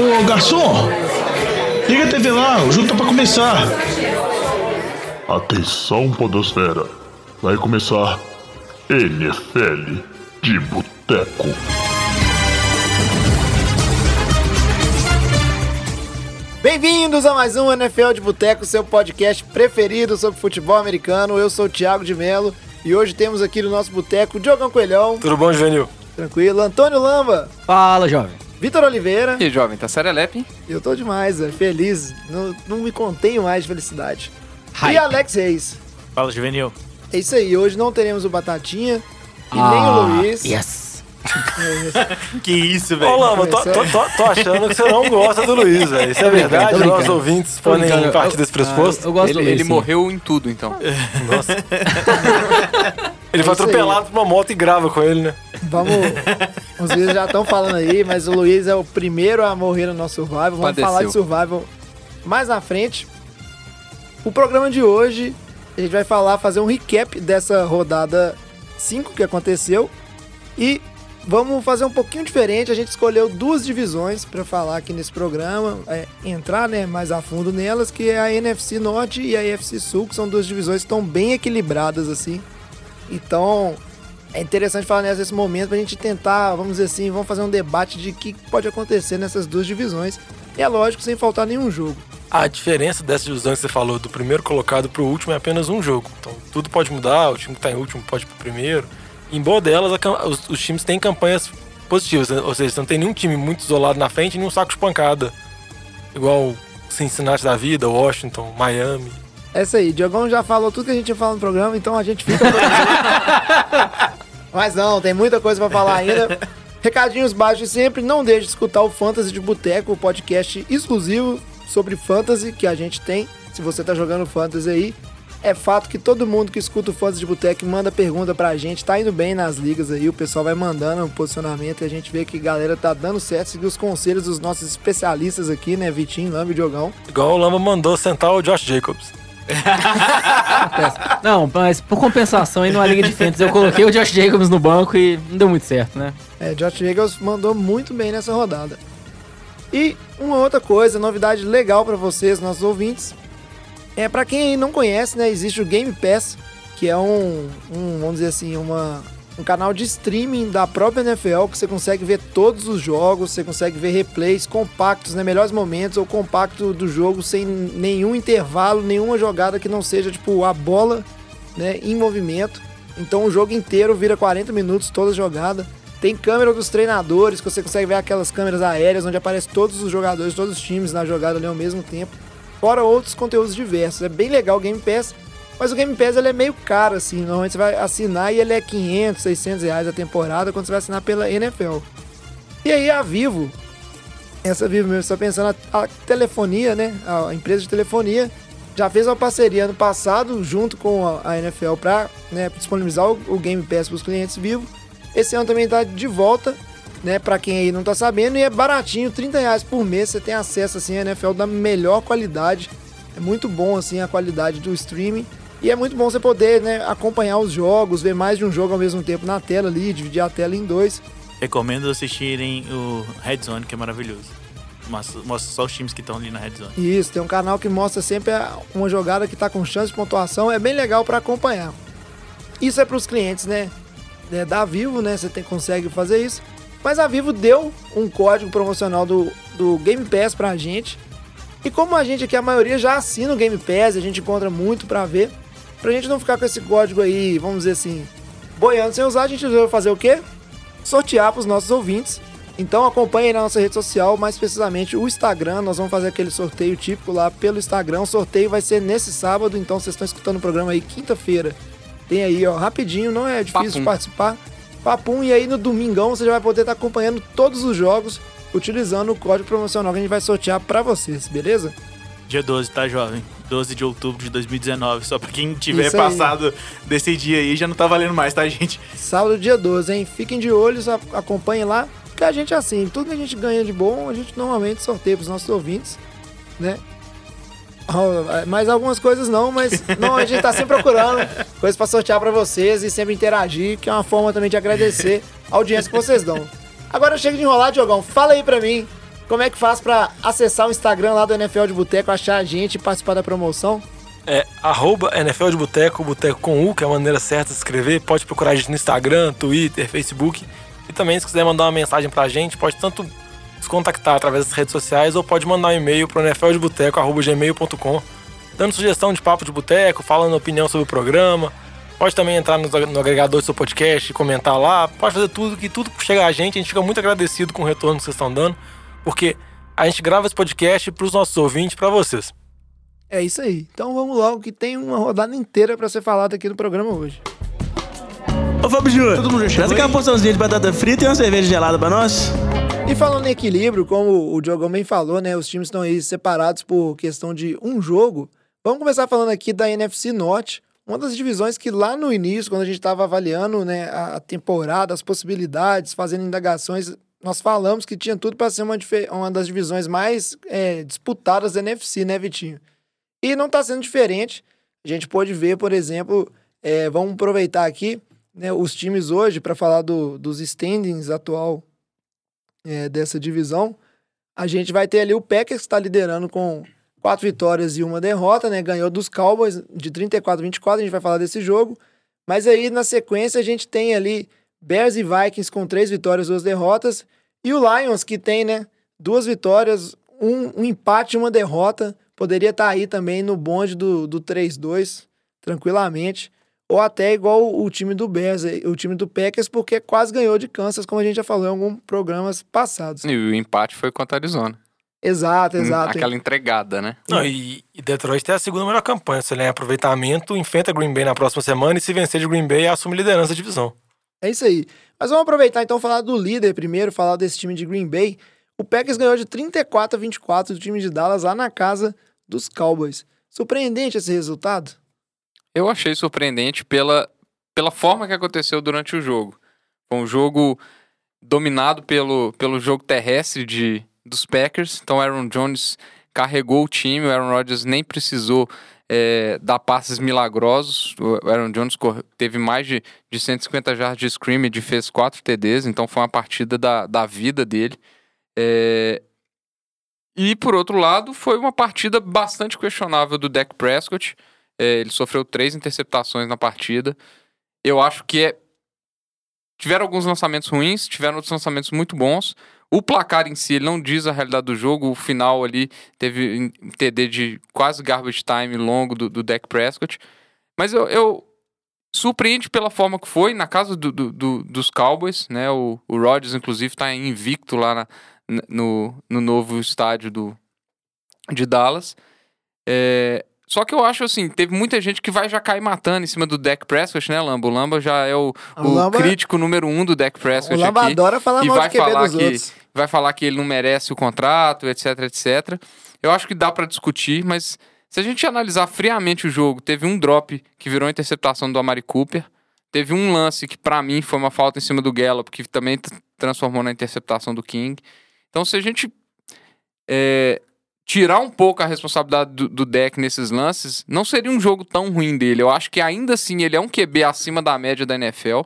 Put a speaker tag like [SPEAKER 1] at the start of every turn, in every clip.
[SPEAKER 1] Ô garçom, liga a TV lá, o jogo tá pra começar.
[SPEAKER 2] Atenção, Podosfera. Vai começar NFL de Boteco.
[SPEAKER 3] Bem-vindos a mais um NFL de Boteco, seu podcast preferido sobre futebol americano. Eu sou o Thiago de Melo e hoje temos aqui no nosso boteco Diogão Coelhão.
[SPEAKER 4] Tudo bom, Juvenil?
[SPEAKER 3] Tranquilo. Antônio Lamba.
[SPEAKER 5] Fala, jovem.
[SPEAKER 3] Vitor Oliveira.
[SPEAKER 6] E jovem, tá serelepe?
[SPEAKER 3] Eu tô demais, é, feliz. Não, não me contenho mais de felicidade. Hype. E Alex Reis.
[SPEAKER 7] Fala, Juvenil.
[SPEAKER 3] É isso aí, hoje não teremos o Batatinha e ah, nem o Luiz.
[SPEAKER 5] Yes.
[SPEAKER 7] que isso, velho.
[SPEAKER 4] Ô, Lama, tô, tô, tô, tô, achando que você não gosta do Luiz, velho. Isso é verdade? Nós ouvintes podem partir desse pressuposto?
[SPEAKER 6] Ah, eu, gosto ele, Luiz, ele morreu em tudo, então.
[SPEAKER 4] Nossa. ele foi atropelado por uma moto e grava com ele, né?
[SPEAKER 3] Vamos. Os vídeos já estão falando aí, mas o Luiz é o primeiro a morrer no nosso Survival. Vamos Padeceu. falar de Survival mais na frente. O programa de hoje, a gente vai falar, fazer um recap dessa rodada 5 que aconteceu. E Vamos fazer um pouquinho diferente. A gente escolheu duas divisões para falar aqui nesse programa, é, entrar né, mais a fundo nelas, que é a NFC Norte e a NFC Sul, que são duas divisões que estão bem equilibradas assim. Então, é interessante falar nesse momento para a gente tentar, vamos dizer assim, vamos fazer um debate de o que pode acontecer nessas duas divisões. E é lógico, sem faltar nenhum jogo.
[SPEAKER 4] A diferença dessas divisões que você falou, do primeiro colocado para o último, é apenas um jogo. Então, tudo pode mudar, o time que está em último pode ir para o primeiro. Em boa delas, a, os, os, times têm campanhas positivas, né? ou seja, não tem nenhum time muito isolado na frente nenhum saco de pancada. Igual Cincinnati da vida, Washington, Miami.
[SPEAKER 3] Essa aí, Diogão já falou tudo que a gente ia falar no programa, então a gente fica Mas não, tem muita coisa para falar ainda. Recadinhos baixos sempre, não deixe de escutar o Fantasy de Boteco, o podcast exclusivo sobre Fantasy que a gente tem. Se você tá jogando Fantasy aí, é fato que todo mundo que escuta o Fãs de Boteco manda pergunta pra gente, tá indo bem nas ligas aí, o pessoal vai mandando o um posicionamento e a gente vê que a galera tá dando certo, seguir os conselhos dos nossos especialistas aqui, né, Vitinho, Lamba e Diogão.
[SPEAKER 4] Igual o Lamba mandou sentar o Josh Jacobs.
[SPEAKER 5] Não, mas por compensação aí numa liga de fantasy eu coloquei o Josh Jacobs no banco e não deu muito certo, né?
[SPEAKER 3] É, Josh Jacobs mandou muito bem nessa rodada. E uma outra coisa, novidade legal para vocês, nossos ouvintes, é, para quem não conhece, né, existe o Game Pass, que é um, um vamos dizer assim, uma, um canal de streaming da própria NFL que você consegue ver todos os jogos, você consegue ver replays compactos, né, melhores momentos ou compacto do jogo sem nenhum intervalo, nenhuma jogada que não seja tipo a bola, né, em movimento. Então o jogo inteiro vira 40 minutos toda jogada. Tem câmera dos treinadores, que você consegue ver aquelas câmeras aéreas onde aparecem todos os jogadores, todos os times na jogada ali ao mesmo tempo fora outros conteúdos diversos. É bem legal o Game Pass, mas o Game Pass ele é meio caro, assim. Normalmente você vai assinar e ele é 500, 600 reais a temporada quando você vai assinar pela NFL. E aí a Vivo, essa Vivo mesmo, está pensando a, a telefonia, né? A, empresa de telefonia já fez uma parceria ano passado junto com a, a NFL para né, disponibilizar o, o Game Pass para os clientes Vivo. Esse ano também está de volta né? Para quem aí não tá sabendo, e é baratinho, 30 reais por mês, você tem acesso assim a NFL da melhor qualidade. É muito bom assim a qualidade do streaming. E é muito bom você poder né, acompanhar os jogos, ver mais de um jogo ao mesmo tempo na tela ali, dividir a tela em dois.
[SPEAKER 7] Recomendo assistirem o Red Zone, que é maravilhoso. Mostra só os times que estão ali na Red Zone.
[SPEAKER 3] Isso, tem um canal que mostra sempre uma jogada que está com chance de pontuação. É bem legal para acompanhar. Isso é para os clientes, né? É, da Vivo, né? Você tem, consegue fazer isso. Mas a Vivo deu um código promocional do, do Game Pass pra gente. E como a gente aqui, a maioria já assina o Game Pass, a gente encontra muito pra ver. Pra gente não ficar com esse código aí, vamos dizer assim, boiando sem usar, a gente vai fazer o quê? Sortear pros nossos ouvintes. Então acompanhe na nossa rede social, mais precisamente o Instagram. Nós vamos fazer aquele sorteio típico lá pelo Instagram. O sorteio vai ser nesse sábado, então vocês estão escutando o programa aí quinta-feira. Tem aí, ó, rapidinho, não é difícil Papum. participar. Papum, e aí no domingão você já vai poder estar acompanhando todos os jogos utilizando o código promocional que a gente vai sortear para vocês, beleza?
[SPEAKER 7] Dia 12, tá, jovem? 12 de outubro de 2019. Só pra quem tiver passado desse dia aí, já não tá valendo mais, tá, gente?
[SPEAKER 3] Sábado, dia 12, hein? Fiquem de olho, acompanhem lá. Porque a gente é assim, tudo que a gente ganha de bom, a gente normalmente sorteia pros nossos ouvintes, né? mais algumas coisas não, mas não, a gente tá sempre procurando coisas para sortear para vocês e sempre interagir, que é uma forma também de agradecer a audiência que vocês dão. Agora chega de enrolar, Diogão. Fala aí pra mim Como é que faz pra acessar o Instagram lá do NFL de Boteco, achar a gente e participar da promoção?
[SPEAKER 4] É arroba NFL de Boteco, Boteco com U, que é a maneira certa de escrever. Pode procurar a gente no Instagram, Twitter, Facebook. E também, se quiser mandar uma mensagem pra gente, pode tanto nos contactar através das redes sociais ou pode mandar um e-mail pro nfldeboteco.gmail.com dando sugestão de papo de boteco, falando opinião sobre o programa. Pode também entrar no, no agregador do seu podcast comentar lá. Pode fazer tudo, que tudo chega a gente. A gente fica muito agradecido com o retorno que vocês estão dando, porque a gente grava esse podcast para os nossos ouvintes, para vocês.
[SPEAKER 3] É isso aí. Então vamos logo, que tem uma rodada inteira para ser falada aqui no programa hoje.
[SPEAKER 8] Ô Fábio Júnior, todo mundo já traz aquela porçãozinha de batata frita e uma cerveja gelada pra nós.
[SPEAKER 3] E falando em equilíbrio, como o Diogão bem falou, né? Os times estão aí separados por questão de um jogo. Vamos começar falando aqui da NFC Norte, uma das divisões que lá no início, quando a gente estava avaliando né, a temporada, as possibilidades, fazendo indagações, nós falamos que tinha tudo para ser uma, uma, das divisões mais é, disputadas da NFC, né, Vitinho? E não está sendo diferente. A gente pode ver, por exemplo, é, vamos aproveitar aqui né, os times hoje para falar do, dos standings atual é, dessa divisão. A gente vai ter ali o Packers que está liderando com quatro vitórias e uma derrota, né? Ganhou dos Cowboys de 34 a 24, a gente vai falar desse jogo. Mas aí na sequência a gente tem ali Bears e Vikings com três vitórias, duas derrotas. E o Lions que tem, né? Duas vitórias, um, um empate e uma derrota. Poderia estar tá aí também no bonde do, do 3-2, tranquilamente. Ou até igual o time do Bears, o time do Packers, porque quase ganhou de Kansas, como a gente já falou em alguns programas passados.
[SPEAKER 6] E o empate foi contra a Arizona.
[SPEAKER 3] Exato, hum, exato.
[SPEAKER 6] Aquela entregada, né?
[SPEAKER 4] Não, e, e Detroit tem a segunda melhor campanha. Se ele é aproveitamento, enfrenta Green Bay na próxima semana e se vencer de Green Bay, assume liderança da divisão.
[SPEAKER 3] É isso aí. Mas vamos aproveitar então falar do líder primeiro, falar desse time de Green Bay. O Packers ganhou de 34 a 24 do time de Dallas lá na casa dos Cowboys. Surpreendente esse resultado?
[SPEAKER 6] Eu achei surpreendente pela, pela forma que aconteceu durante o jogo. Foi um jogo dominado pelo, pelo jogo terrestre de, dos Packers. Então, Aaron Jones carregou o time, o Aaron Rodgers nem precisou é, dar passes milagrosos. O Aaron Jones teve mais de, de 150 jardas de scrimmage fez 4 TDs, então foi uma partida da, da vida dele. É... E, por outro lado, foi uma partida bastante questionável do Dak Prescott. É, ele sofreu três interceptações na partida. Eu acho que é... tiveram alguns lançamentos ruins, tiveram outros lançamentos muito bons. O placar em si ele não diz a realidade do jogo. O final ali teve um TD de quase garbage time longo do, do Dak Prescott. Mas eu, eu surpreende pela forma que foi na casa do, do, do, dos Cowboys, né? O, o Rodgers, inclusive, está invicto lá na, no, no novo estádio do, de Dallas. É, só que eu acho assim, teve muita gente que vai já cair matando em cima do Dak Prescott, né, Lamba? O Lamba já é o, o, o Lamba... crítico número um do Dak Prescott. O
[SPEAKER 3] Lamba
[SPEAKER 6] aqui,
[SPEAKER 3] adora falar
[SPEAKER 6] e
[SPEAKER 3] mal
[SPEAKER 6] vai
[SPEAKER 3] de QB
[SPEAKER 6] falar
[SPEAKER 3] dos
[SPEAKER 6] que
[SPEAKER 3] outros.
[SPEAKER 6] Vai falar que ele não merece o contrato, etc, etc. Eu acho que dá para discutir, mas se a gente analisar friamente o jogo, teve um drop que virou interceptação do Amari Cooper. Teve um lance que, para mim, foi uma falta em cima do Gallup, que também transformou na interceptação do King. Então, se a gente é, tirar um pouco a responsabilidade do, do, deck nesses lances, não seria um jogo tão ruim dele. Eu acho que ainda assim ele é um QB acima da média da NFL.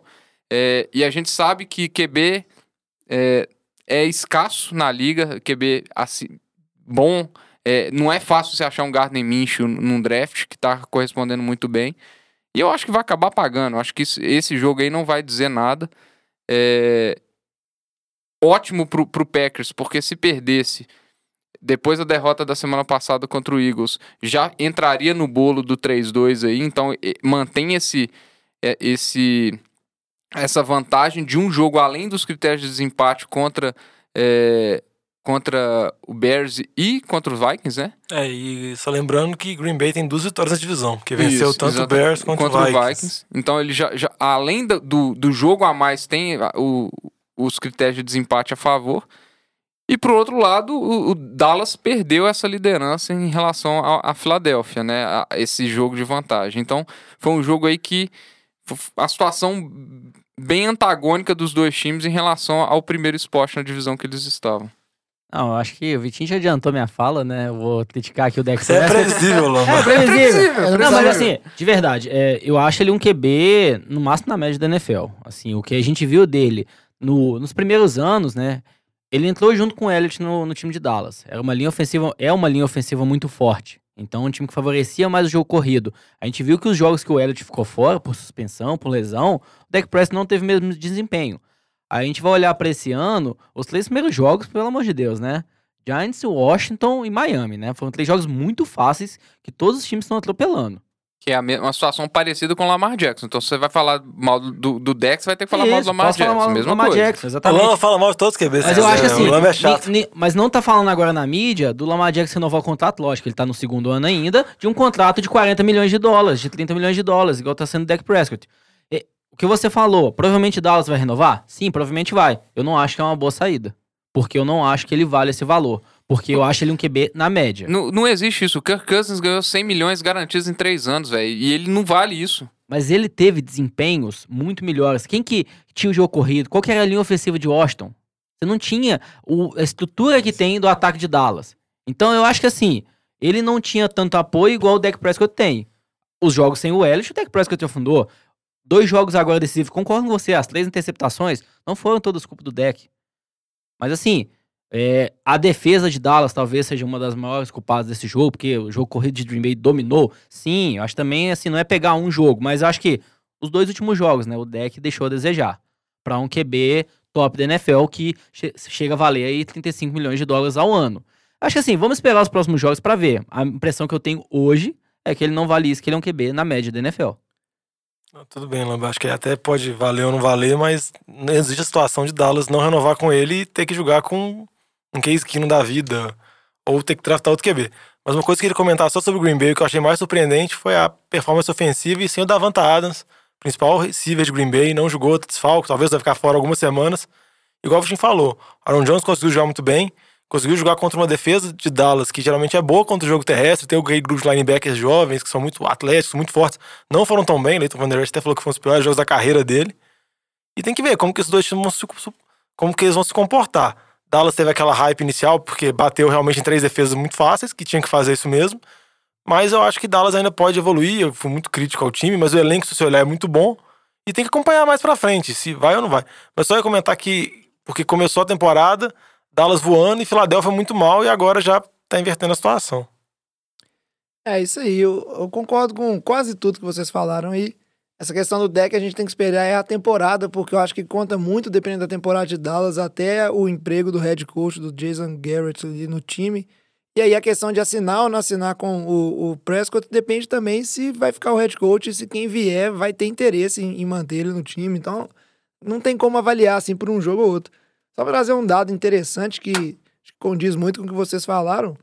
[SPEAKER 6] É, e a gente sabe que QB é, é escasso na liga, QB assim, bom. É, não é fácil você achar um Gardner Minshew num draft que está correspondendo muito bem. E eu acho que vai acabar pagando. Acho que esse jogo aí não vai dizer nada. É... Ótimo pro, pro Packers, porque se perdesse depois da derrota da semana passada contra o Eagles, já entraria no bolo do 3-2 aí, então mantém esse, é, esse essa vantagem de um jogo além dos critérios de desempate contra é, contra o Bears e contra os Vikings, né?
[SPEAKER 4] É, e só lembrando que Green Bay tem duas vitórias na divisão, que venceu Isso, tanto o Bears quanto
[SPEAKER 6] contra
[SPEAKER 4] o Vikings.
[SPEAKER 6] Vikings. Então ele já, já além do, do jogo a mais tem o, os critérios de desempate a favor. E pro outro lado, o, o, Dallas perdeu essa liderança em relação à Filadélfia, né? A, esse jogo de vantagem. Então, foi um jogo aí que a situação bem antagônica dos dois times em relação ao primeiro esporte na divisão que eles estavam.
[SPEAKER 5] Não, eu acho que o Vitinho já adiantou minha fala, né? Eu vou criticar aqui o Dex.
[SPEAKER 4] É previsível, Lama.
[SPEAKER 5] É previsível. É previsível. Não, mas assim, de verdade, é, eu acho ele um QB no máximo na média da NFL. Assim, o que a gente viu dele no, nos primeiros anos, né? Ele entrou junto com o Elliott no, no time de Dallas. Era uma linha ofensiva, é uma linha ofensiva muito forte. Então, um time que favorecia mais o jogo corrido. A gente viu que os jogos que o Elliott ficou fora, por suspensão, por lesão, o Dak Prescott não teve o mesmo desempenho. A gente vai olhar para esse ano, os três primeiros jogos, pelo amor de Deus, né? Giants, Washington e Miami, né? Foram três jogos muito fáceis que todos os times estão atropelando.
[SPEAKER 6] Que é a mesma- uma situação parecida com o Lamar Jackson. Então, se você vai falar mal do, do Dex, vai ter que falar mal do
[SPEAKER 5] Isso,
[SPEAKER 6] Lamar
[SPEAKER 5] posso falar
[SPEAKER 6] Jackson.
[SPEAKER 5] mal
[SPEAKER 6] mesma
[SPEAKER 5] Lamar
[SPEAKER 6] coisa.
[SPEAKER 5] Jackson,
[SPEAKER 4] O
[SPEAKER 5] exatamente.
[SPEAKER 4] Lama fala mal de todos que é
[SPEAKER 5] Mas eu acho assim,
[SPEAKER 4] O Lama é
[SPEAKER 5] ni-
[SPEAKER 4] chato.
[SPEAKER 5] ni- mas não tá falando agora na mídia do Lamar Jackson renovar o contrato, lógico, ele tá no segundo ano ainda, de um contrato de 40 milhões de dólares, de 30 milhões de dólares, igual tá sendo o Dak Prescott. E, o que você falou, provavelmente Dallas vai renovar? Sim, provavelmente vai. Eu não acho que é uma boa saída, porque eu não acho que ele vale esse valor, porque eu acho ele um QB na média.
[SPEAKER 6] Não, não existe isso. O Kirk Cousins ganhou 100 milhões garantidos em três anos, velho. E ele não vale isso.
[SPEAKER 5] Mas ele teve desempenhos muito melhores. Quem que tinha o jogo corrido? Qual que era a linha ofensiva de Washington? Você não tinha o- a estrutura que tem do ataque de Dallas. Então eu acho que assim, ele não tinha tanto apoio igual o Dak Prescott tem. Os jogos sem o Elliott, o Dak Prescott afundou. Dois jogos agora decisivos, concordo com você, as três interceptações não foram todas culpa do Dak. Mas assim, é, a defesa de Dallas talvez seja uma das maiores culpadas desse jogo, porque o jogo corrido de Green Bay dominou. Sim, acho também assim, não é pegar um jogo, mas acho que os dois últimos jogos, né, o deck deixou a desejar para um QB top da NFL que che- chega a valer aí 35 milhões de dólares ao ano. Acho que assim, vamos esperar os próximos jogos para ver. A impressão que eu tenho hoje é que ele não vale isso, que ele é um QB na média da NFL.
[SPEAKER 4] Não, Tudo bem, Lamba. Acho que até pode valer ou não valer, mas existe a situação de Dallas não renovar com ele e ter que jogar com um case Keenum da vida ou ter que draftar outro QB. Mas uma coisa que queria comentar só sobre o Green Bay, que eu achei mais surpreendente foi a performance ofensiva e sem o Davanta Adams, principal receiver de Green Bay, não jogou, desfalco, talvez vai ficar fora algumas semanas. Igual o Vitinho falou, Aaron Jones conseguiu jogar muito bem, conseguiu jogar contra uma defesa de Dallas que geralmente é boa contra o jogo terrestre, tem o grupo de linebackers jovens que são muito atléticos, muito fortes, não foram tão bem, Leighton Van Der Esch até falou que foram os piores jogos da carreira dele. E tem que ver como que esses dois times vão se, como que eles vão se comportar. Dallas teve aquela hype inicial porque bateu realmente em três defesas muito fáceis, que tinha que fazer isso mesmo. Mas eu acho que Dallas ainda pode evoluir. Eu fui muito crítico ao time, mas o elenco, se você olhar, é muito bom. E tem que acompanhar mais pra frente, se vai ou não vai. Mas só ia comentar que, porque começou a temporada, Dallas voando e Filadélfia muito mal, e agora já tá invertendo a situação.
[SPEAKER 3] É isso aí, eu, eu concordo com quase tudo que vocês falaram aí. Essa questão do deck a gente tem que esperar é a temporada, porque eu acho que conta muito, dependendo da temporada de Dallas, até o emprego do head coach, do Jason Garrett ali no time. E aí a questão de assinar ou não assinar com o, o Prescott depende também se vai ficar o head coach se quem vier vai ter interesse em, em manter ele no time. Então, não tem como avaliar assim por um jogo ou outro. Só para trazer um dado interessante que condiz muito com o que vocês falaram,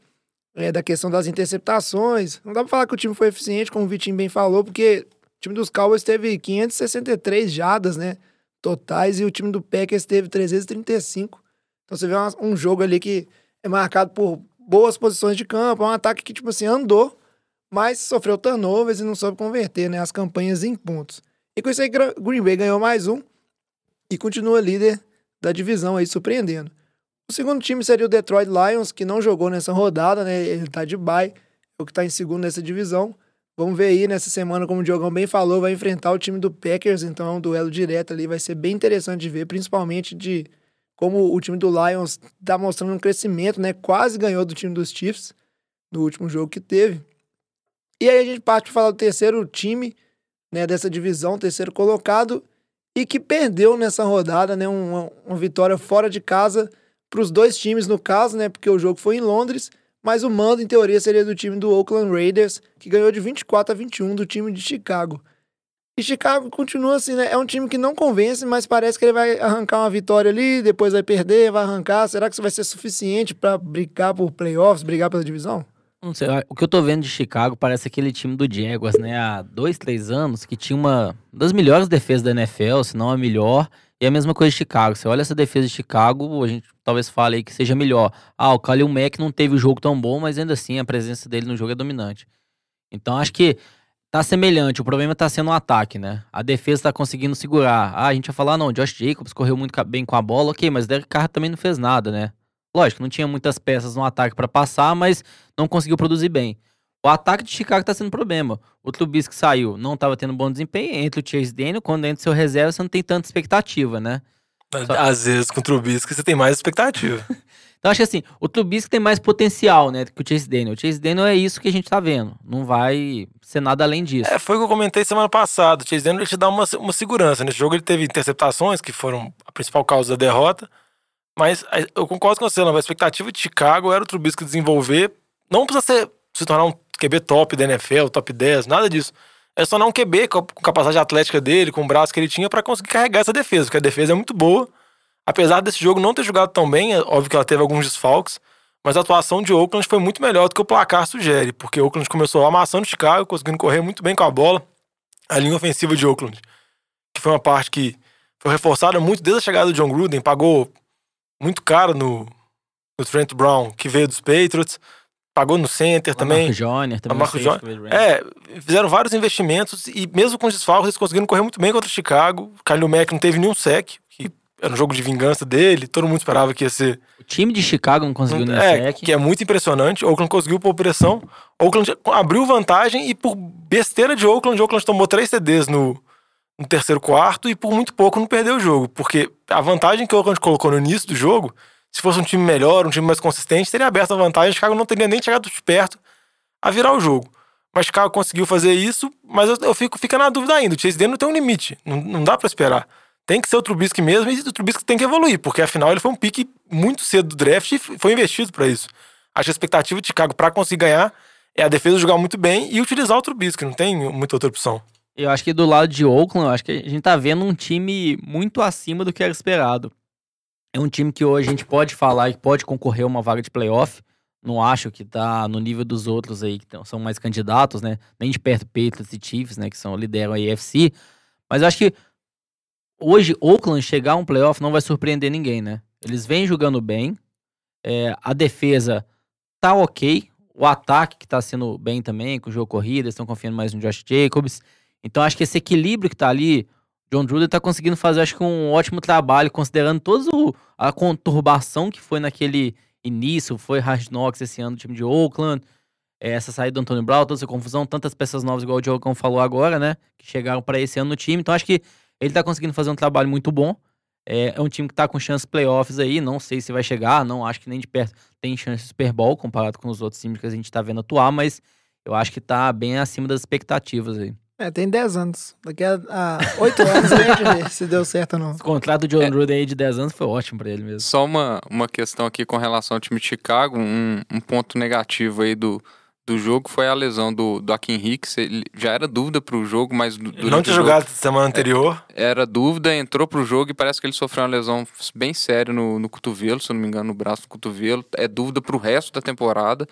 [SPEAKER 3] é, da questão das interceptações. Não dá pra falar que o time foi eficiente, como o Vitinho bem falou, porque time dos Cowboys teve 563 jadas, né? Totais, e o time do Packers teve 335. Então você vê uma- um jogo ali que é marcado por boas posições de campo, é um ataque que, tipo assim, andou, mas sofreu turnovers e não soube converter, né? As campanhas em pontos. E com isso aí, Green Bay ganhou mais um e continua líder da divisão aí, surpreendendo. O segundo time seria o Detroit Lions, que não jogou nessa rodada, né? Ele tá de bye, é o que tá em segundo nessa divisão. Vamos ver aí nessa semana, como o Diogão bem falou, vai enfrentar o time do Packers, então é um duelo direto ali, vai ser bem interessante de ver, principalmente de como o time do Lions tá mostrando um crescimento, né? Quase ganhou do time dos Chiefs no último jogo que teve. E aí a gente parte para falar do terceiro time, né, dessa divisão, terceiro colocado, e que perdeu nessa rodada, né, uma, uma vitória fora de casa para os dois times no caso, né, porque o jogo foi em Londres, mas o mando em teoria seria do time do Oakland Raiders, que ganhou de 24 a 21 do time de Chicago. E Chicago continua assim, né? É um time que não convence, mas parece que ele vai arrancar uma vitória ali, depois vai perder, vai arrancar. Será que isso vai ser suficiente para brigar por playoffs, brigar pela divisão?
[SPEAKER 5] Não sei, o que eu tô vendo de Chicago parece aquele time do Jaguars, né? Há dois, três anos, que tinha uma das melhores defesas da NFL, se não a melhor. E a mesma coisa de Chicago. Você olha essa defesa de Chicago, a gente talvez fale aí que seja melhor. Ah, o Khalil Mack não teve o jogo tão bom, mas ainda assim a presença dele no jogo é dominante. Então acho que tá semelhante. O problema tá sendo o ataque, né? A defesa tá conseguindo segurar. Ah, a gente vai falar, não, Josh Jacobs correu muito bem com a bola, ok, mas Derek Carr também não fez nada, né? Lógico, não tinha muitas peças no ataque para passar, mas não conseguiu produzir bem. O ataque de Chicago tá sendo problema. O Trubisky saiu, não tava tendo bom desempenho. Entra o Chase Daniel, quando entra o seu reserva, você não tem tanta expectativa, né?
[SPEAKER 4] Às vezes, com o Trubisky, você tem mais expectativa.
[SPEAKER 5] Então, acho que assim, o Trubisky tem mais potencial, né, que o Chase Daniel. O Chase Daniel é isso que a gente tá vendo. Não vai ser nada além disso.
[SPEAKER 4] É, foi o que eu comentei semana passada. O Chase Daniel ele te dá uma, uma segurança. Nesse jogo ele teve interceptações, que foram a principal causa da derrota. Mas é, eu concordo com você, não. a expectativa de Chicago era o Trubisky desenvolver. Não precisa ser, se tornar um QB top da NFL, top 10, nada disso. É só não QB com a capacidade atlética dele, com o braço que ele tinha, para conseguir carregar essa defesa, porque a defesa é muito boa. Apesar desse jogo não ter jogado tão bem, é óbvio que ela teve alguns desfalques, mas a atuação de Oakland foi muito melhor do que o placar sugere, porque Oakland começou amassando Chicago, conseguindo correr muito bem com a bola. A linha ofensiva de Oakland, que foi uma parte que foi reforçada muito desde a chegada do John Gruden, pagou muito caro no, no Trent Brown, que veio dos Patriots, pagou no center também.
[SPEAKER 5] Marco Joyner também.
[SPEAKER 4] Marco Joyner. É, fizeram vários investimentos e mesmo com os desfalques eles conseguiram correr muito bem contra o Chicago. Kalil Mack não teve nenhum sec, que era um jogo de vingança dele, todo mundo esperava que ia ser...
[SPEAKER 5] O time de Chicago não conseguiu nenhum
[SPEAKER 4] É,
[SPEAKER 5] sec.
[SPEAKER 4] que é muito impressionante. Oakland conseguiu por pressão. Oakland abriu vantagem e por besteira de Oakland, Oakland tomou três TDs no, no terceiro quarto e por muito pouco não perdeu o jogo. Porque a vantagem que o Oakland colocou no início do jogo, se fosse um time melhor, um time mais consistente, teria aberto a vantagem. Chicago não teria nem chegado de perto a virar o jogo. Mas Chicago conseguiu fazer isso, mas eu, eu fico fica na dúvida ainda. O Chase Daniel tem um limite. Não, não dá pra esperar. Tem que ser o Trubisky mesmo e o Trubisky tem que evoluir, porque afinal ele foi um pique muito cedo do draft e foi investido pra isso. Acho que a expectativa de Chicago pra conseguir ganhar é a defesa jogar muito bem e utilizar o Trubisky, não tem muita outra opção.
[SPEAKER 5] Eu acho que do lado de Oakland, acho que a gente tá vendo um time muito acima do que era esperado. É um time que hoje a gente pode falar que pode concorrer a uma vaga de playoff. Não acho que tá no nível dos outros aí, que são mais candidatos, né? Nem de perto Patriots e Chiefs, né? Que são, lideram a AFC. Mas acho que hoje Oakland chegar a um playoff não vai surpreender ninguém, né? Eles vêm jogando bem. é, a defesa tá ok. O ataque que tá sendo bem também, com o jogo corrida, estão confiando mais no Josh Jacobs. Então acho que esse equilíbrio que tá ali, John Gruden tá conseguindo fazer, acho que um ótimo trabalho, considerando toda a conturbação que foi naquele início, foi Hard Knocks esse ano do time de Oakland, é, essa saída do Antônio Brown, toda essa confusão, tantas peças novas, igual o Diogão falou agora, né, que chegaram para esse ano no time. Então acho que ele tá conseguindo fazer um trabalho muito bom. É, é um time que tá com chances playoffs aí, não sei se vai chegar, não acho que nem de perto tem chance de Super Bowl comparado com os outros times que a gente tá vendo atuar, mas eu acho que tá bem acima das expectativas aí.
[SPEAKER 3] É, tem 10 anos. Daqui a, a 8 anos a gente vê se deu certo ou não.
[SPEAKER 5] O contrato do John Gruden aí de 10 anos foi ótimo pra ele mesmo.
[SPEAKER 6] Só uma, uma questão aqui com relação ao time de Chicago, um, um ponto negativo aí do, do jogo foi a lesão do, do Akin Hicks. Ele já era dúvida pro jogo, mas
[SPEAKER 4] não tinha jogado semana anterior.
[SPEAKER 6] era dúvida, entrou pro jogo e parece que ele sofreu uma lesão bem séria no, no cotovelo, se eu não me engano, no braço do cotovelo. É dúvida pro resto da temporada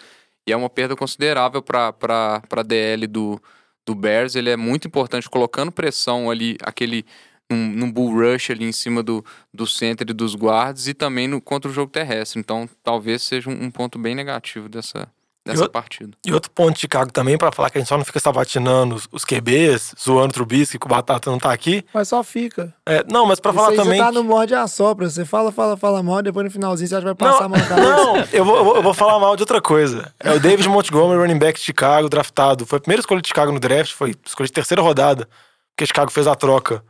[SPEAKER 6] e é uma perda considerável pra, pra, pra DL do, do Bears. Ele é muito importante colocando pressão ali, aquele num, bull rush ali em cima do, do center e dos guards e também no, contra o jogo terrestre. Então talvez seja um, um ponto bem negativo dessa, dessa
[SPEAKER 4] Eu-
[SPEAKER 6] partida.
[SPEAKER 4] E outro ponto de Chicago também, pra falar que a gente só não fica sabatinando os, os QBs, zoando o Trubisky, que o Batata não tá aqui.
[SPEAKER 3] Mas só fica.
[SPEAKER 4] É, não, mas pra
[SPEAKER 3] Isso
[SPEAKER 4] falar
[SPEAKER 3] aí
[SPEAKER 4] também...
[SPEAKER 3] Você tá no morde a sopra. Você fala, fala, fala mal, depois no finalzinho você acha que vai passar a mão na cabeça.
[SPEAKER 4] Não, eu vou, eu vou- eu vou falar mal de outra coisa. É o David Montgomery, running back de Chicago, draftado. Foi a primeira escolha de Chicago no draft, foi escolha de terceira rodada, porque Chicago fez a troca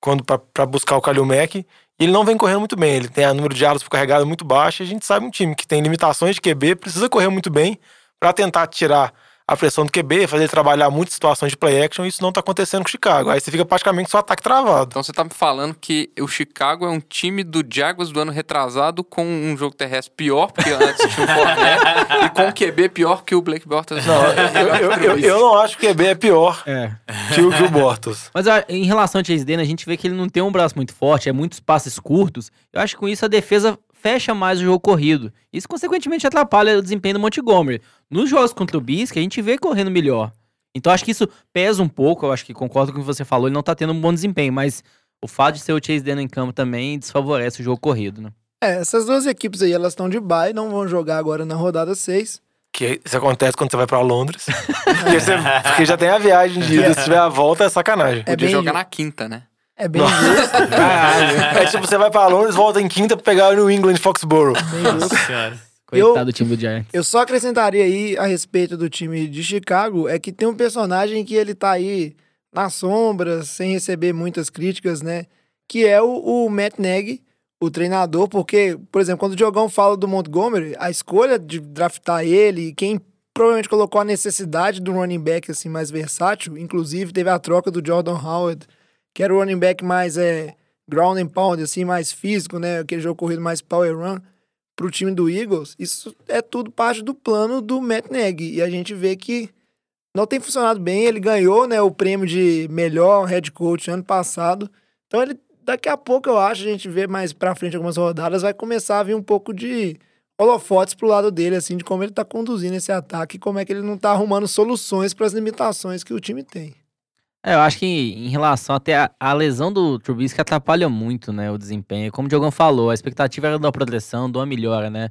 [SPEAKER 4] quando pra, pra buscar o Kalil Mack. Ele não vem correndo muito bem. Ele tem a número de alas por carregada muito baixo. E a gente sabe um time que tem limitações de QB, precisa correr muito bem pra tentar tirar a pressão do QB, fazer ele trabalhar muitas situações de play action. E isso não tá acontecendo com o Chicago. Aí você fica praticamente só ataque travado.
[SPEAKER 6] Então você tá me falando que o Chicago é um time do Jaguars do ano retrasado com um jogo terrestre pior, porque antes tinha o Fournette, e com um QB pior que o Blake Bortles.
[SPEAKER 4] Não, eu, eu, eu, eu não acho que o QB é pior
[SPEAKER 5] É.
[SPEAKER 4] que o, que o Bortles.
[SPEAKER 5] Mas em relação ao Chase Daniel, a gente vê que ele não tem um braço muito forte, é muitos passes curtos. Eu acho que com isso a defesa fecha mais o jogo corrido. Isso, consequentemente, atrapalha o desempenho do Montgomery. Nos jogos contra o Bisque, a gente vê correndo melhor. Então acho que isso pesa um pouco, eu acho que concordo com o que você falou, ele não tá tendo um bom desempenho, mas o fato de ser o Chase Daniel em campo também desfavorece o jogo corrido, né?
[SPEAKER 3] É, essas duas equipes aí, elas estão de bye, não vão jogar agora na rodada 6.
[SPEAKER 4] Que isso acontece quando você vai pra Londres. porque, você- porque já tem a viagem de ida, se tiver a volta, é sacanagem.
[SPEAKER 3] É
[SPEAKER 6] Podia
[SPEAKER 3] bem,
[SPEAKER 6] jogar na quinta, né?
[SPEAKER 3] é bem justo,
[SPEAKER 4] É tipo, você vai pra Londres, volta em quinta pra pegar o New England Foxborough.
[SPEAKER 3] bem justo.
[SPEAKER 7] Senhora.
[SPEAKER 5] Coitado do time do Giants.
[SPEAKER 3] Eu só acrescentaria aí a respeito do time de Chicago, é que tem um personagem que ele tá aí nas sombras, sem receber muitas críticas, né? que é o, o Matt Nagy, o treinador, porque, por exemplo, quando o Diogão fala do Montgomery, a escolha de draftar ele, quem provavelmente colocou a necessidade do running back assim mais versátil, inclusive teve a troca do Jordan Howard, que era o running back mais é, ground and pound, assim, mais físico, né? Aquele jogo corrido mais power run pro time do Eagles. Isso é tudo parte do plano do Matt Nagy. E a gente vê que não tem funcionado bem. Ele ganhou né, o prêmio de melhor head coach ano passado. Então ele daqui a pouco eu acho, a gente vê mais pra frente algumas rodadas, vai começar a vir um pouco de holofotes pro lado dele, assim, de como ele tá conduzindo esse ataque e como é que ele não tá arrumando soluções para as limitações que o time tem.
[SPEAKER 5] É, eu acho que em relação até a, a lesão do Trubisky atrapalha muito, né, o desempenho. Como o Diogão falou, a expectativa era da proteção, de uma melhora, né?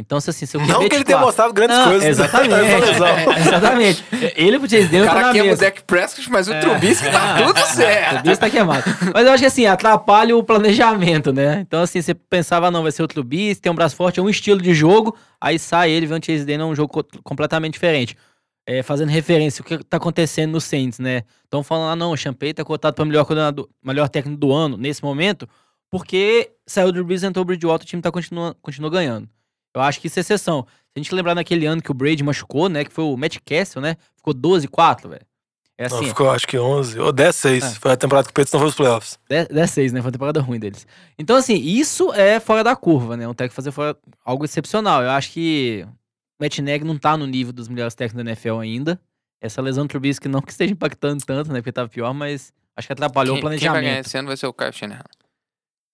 [SPEAKER 5] Então, se assim, se eu
[SPEAKER 4] Não que ele tenha mostrado grandes
[SPEAKER 5] Não,
[SPEAKER 4] coisas. né?
[SPEAKER 5] Exatamente. É, exatamente. Ele pro Chase
[SPEAKER 6] O
[SPEAKER 5] Daniel tá
[SPEAKER 6] cara
[SPEAKER 5] na
[SPEAKER 6] queima o. Dak Prescott, mas o Trubisky tá
[SPEAKER 5] É.
[SPEAKER 6] tudo
[SPEAKER 5] O
[SPEAKER 6] certo.
[SPEAKER 5] Trubisky tá queimado. Mas eu acho que assim, atrapalha o planejamento, né? Então, assim, você pensava, não, vai ser o Trubisky, tem um braço forte, é um estilo de jogo, aí sai ele, vê um Chase Daniel, é um jogo co- completamente diferente. É, fazendo referência, o que tá acontecendo no Saints, né? Estão falando, ah, não, o Champagne tá cotado para melhor coordenador, melhor técnico do ano, nesse momento, porque saiu do Breeze, entrou o Bridgewater, o time tá continua, continua ganhando. Eu acho que isso é exceção. Se a gente lembrar naquele ano que o Brady machucou, né? Que foi o Matt Castle, né? Ficou 12-4, velho. É
[SPEAKER 4] Não,
[SPEAKER 5] assim,
[SPEAKER 4] ficou acho que 11 ou 10, 6.
[SPEAKER 5] É.
[SPEAKER 4] Foi a temporada que o Peitos não foi os playoffs.
[SPEAKER 5] 10 6, né? Foi uma temporada ruim deles. Então, assim, isso é fora da curva, né? Um técnico fazer fora algo excepcional. Eu acho que Matt Nagy não tá no nível dos melhores técnicos da NFL ainda. Essa lesão do Trubisky não que esteja impactando tanto, né? Porque tava pior, mas acho que atrapalhou
[SPEAKER 6] Quem,
[SPEAKER 5] o
[SPEAKER 6] quem vai ganhar
[SPEAKER 5] planejamento.
[SPEAKER 6] esse ano vai ser o Kyle Shanahan.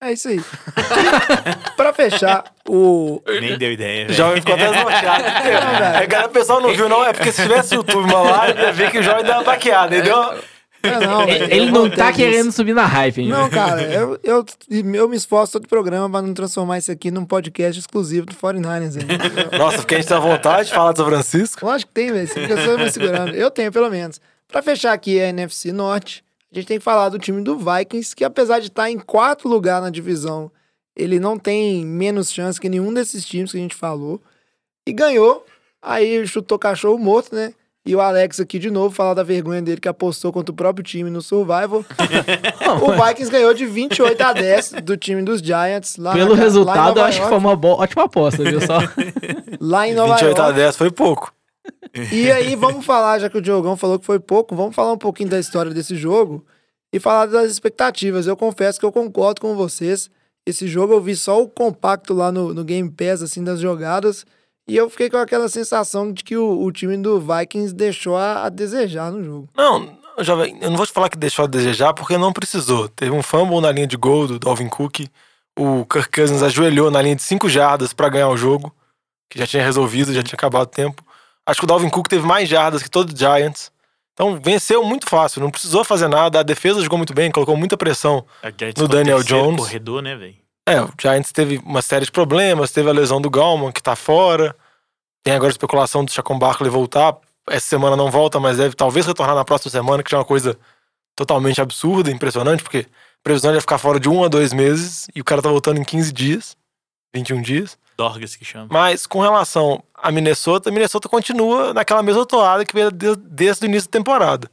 [SPEAKER 3] É isso aí. pra fechar, o.
[SPEAKER 7] Nem deu ideia, velho.
[SPEAKER 4] O jovem ficou até
[SPEAKER 3] velho.
[SPEAKER 4] É, cara, o pessoal não viu, não. É porque se tivesse YouTube uma live, ia ver que o jovem deu uma baqueada, entendeu?
[SPEAKER 3] É, não, velho,
[SPEAKER 5] Ele
[SPEAKER 3] eu
[SPEAKER 5] não tá querendo subir na hype ainda.
[SPEAKER 3] Não, cara, eu, eu, eu me esforço todo programa pra não transformar isso aqui num podcast exclusivo do 49ers. Aí.
[SPEAKER 4] Nossa, porque a gente tem vontade de falar do São Francisco.
[SPEAKER 3] Lógico que tem, velho. Me segurando. Eu tenho, pelo menos. Pra fechar aqui a NFC Norte, a gente tem que falar do time do Vikings, que apesar de estar em quarto lugar na divisão, ele não tem menos chance que nenhum desses times que a gente falou. E ganhou. Aí chutou cachorro morto, né? E o Alex aqui de novo falar da vergonha dele que apostou contra o próprio time no Survival. o Vikings ganhou de 28 a 10 do time dos Giants lá
[SPEAKER 5] Pelo
[SPEAKER 3] na- lá em
[SPEAKER 5] resultado,
[SPEAKER 3] Nova
[SPEAKER 5] eu acho que foi uma bo- ótima aposta, viu? Só.
[SPEAKER 3] Lá em Nova
[SPEAKER 4] 28 a
[SPEAKER 3] York.
[SPEAKER 4] 10 foi pouco.
[SPEAKER 3] E aí, vamos falar, já que o Diogão falou que foi pouco, vamos falar um pouquinho da história desse jogo e falar das expectativas. Eu confesso que eu concordo com vocês. Esse jogo eu vi só o compacto lá no, no Game Pass, assim, das jogadas. E eu fiquei com aquela sensação de que o, o time do Vikings deixou a, a desejar no jogo.
[SPEAKER 4] Não, jovem, eu não vou te falar que deixou a desejar, porque não precisou. Teve um fumble na linha de gol do Dalvin Cook. O Kirk Cousins ajoelhou na linha de 5 jardas pra ganhar o jogo, que já tinha resolvido, já tinha acabado o tempo. Acho que o Dalvin Cook teve mais jardas que todo o Giants. Então venceu muito fácil, não precisou fazer nada. A defesa jogou muito bem, colocou muita pressão. No Daniel Jones.
[SPEAKER 7] corredor, né, velho?
[SPEAKER 4] É, o Giants teve uma série de problemas, teve a lesão do Gallman, que tá fora. Tem agora a especulação do Chacon Barkley voltar. Essa semana não volta, mas deve talvez retornar na próxima semana, que já é uma coisa totalmente absurda, impressionante, porque a previsão ia ficar fora de um a dois meses e o cara tá voltando em 15 dias, 21 dias.
[SPEAKER 7] Dorgas que chama.
[SPEAKER 4] Mas com relação a Minnesota, Minnesota continua naquela mesma toada que veio de- desde o início da temporada.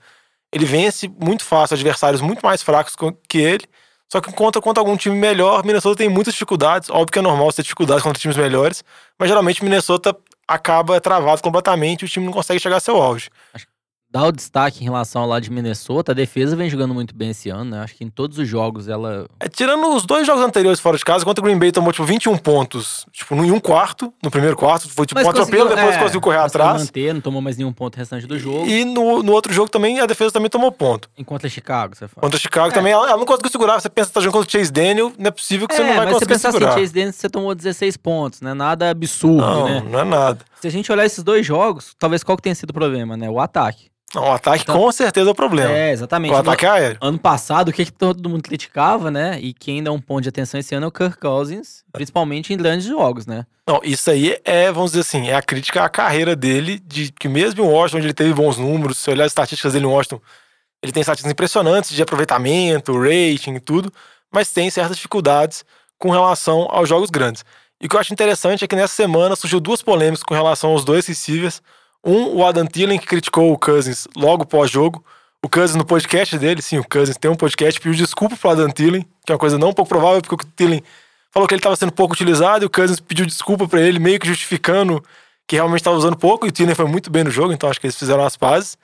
[SPEAKER 4] Ele vence muito fácil adversários muito mais fracos co- que ele, só que contra, contra algum time melhor, Minnesota tem muitas dificuldades. Óbvio que é normal ter dificuldades contra times melhores, mas geralmente Minnesota acaba travado completamente e o time não consegue chegar a seu auge.
[SPEAKER 5] Dá o destaque em relação ao lado de Minnesota. A defesa vem jogando muito bem esse ano, né? Acho que em todos os jogos ela.
[SPEAKER 4] É, tirando os dois jogos anteriores fora de casa, contra o Green Bay tomou tipo 21 pontos, tipo, em um quarto, no primeiro quarto, foi tipo um atropelo, depois
[SPEAKER 5] é,
[SPEAKER 4] conseguiu correr atrás.
[SPEAKER 5] manter, não tomou mais nenhum ponto restante do jogo.
[SPEAKER 4] E no, no outro jogo também, a defesa também tomou ponto.
[SPEAKER 5] Enquanto a Chicago, você fala.
[SPEAKER 4] Contra Chicago também, ela, ela não conseguiu segurar. Você pensa que tá jogando contra o Chase Daniel, não é possível que você
[SPEAKER 5] é,
[SPEAKER 4] não vai
[SPEAKER 5] mas você
[SPEAKER 4] conseguir
[SPEAKER 5] pensar assim,
[SPEAKER 4] segurar.
[SPEAKER 5] Chase Daniels, você tomou 16 pontos, né? Nada absurdo,
[SPEAKER 4] não,
[SPEAKER 5] né?
[SPEAKER 4] não é nada.
[SPEAKER 5] Se a gente olhar esses dois jogos, talvez qual que tenha sido o problema, né? O ataque.
[SPEAKER 4] Não, o ataque
[SPEAKER 5] Então-
[SPEAKER 4] com certeza é o problema.
[SPEAKER 5] É, exatamente.
[SPEAKER 4] o ataque é aéreo.
[SPEAKER 5] Ano passado, o que, que todo mundo criticava, né? E quem dá um ponto de atenção esse ano é o Kirk Cousins, principalmente em grandes jogos, né?
[SPEAKER 4] Não, isso aí é, vamos dizer assim, é a crítica à carreira dele, de que mesmo em Washington, onde ele teve bons números, se olhar as estatísticas dele em Washington, ele tem estatísticas impressionantes de aproveitamento, rating e tudo, mas tem certas dificuldades com relação aos jogos grandes. E o que eu acho interessante é que nessa semana surgiu duas polêmicas com relação aos dois receivers. Um, o Adam Thielen, que criticou o Cousins logo pós-jogo. o Cousins no podcast dele, sim, o Cousins tem um podcast, pediu desculpa pro Adam Thielen, que é uma coisa não pouco provável, porque o Thielen falou que ele estava sendo pouco utilizado e o Cousins pediu desculpa para ele, meio que justificando que realmente estava usando pouco, e o Thielen foi muito bem no jogo, então acho que eles fizeram as pazes.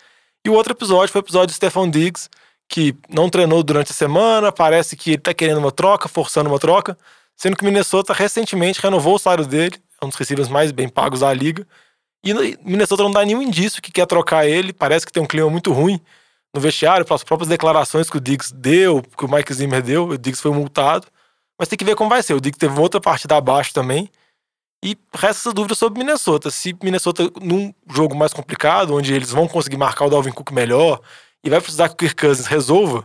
[SPEAKER 4] E o outro episódio foi o episódio de Stefan Diggs, que não treinou durante a semana, parece que ele tá querendo uma troca, forçando uma troca, sendo que o Minnesota recentemente renovou o salário dele, é um dos receivers mais bem pagos da liga, e Minnesota não dá nenhum indício que quer trocar ele, parece que tem um clima muito ruim no vestiário, pelas próprias declarações que o Diggs deu, que o Mike Zimmer deu, o Diggs foi multado, mas tem que ver como vai ser. O Diggs teve outra partida abaixo também, e resta essa dúvida sobre Minnesota. Se Minnesota, num jogo mais complicado, onde eles vão conseguir marcar o Dalvin Cook melhor, e vai precisar que o Kirk Cousins resolva, ou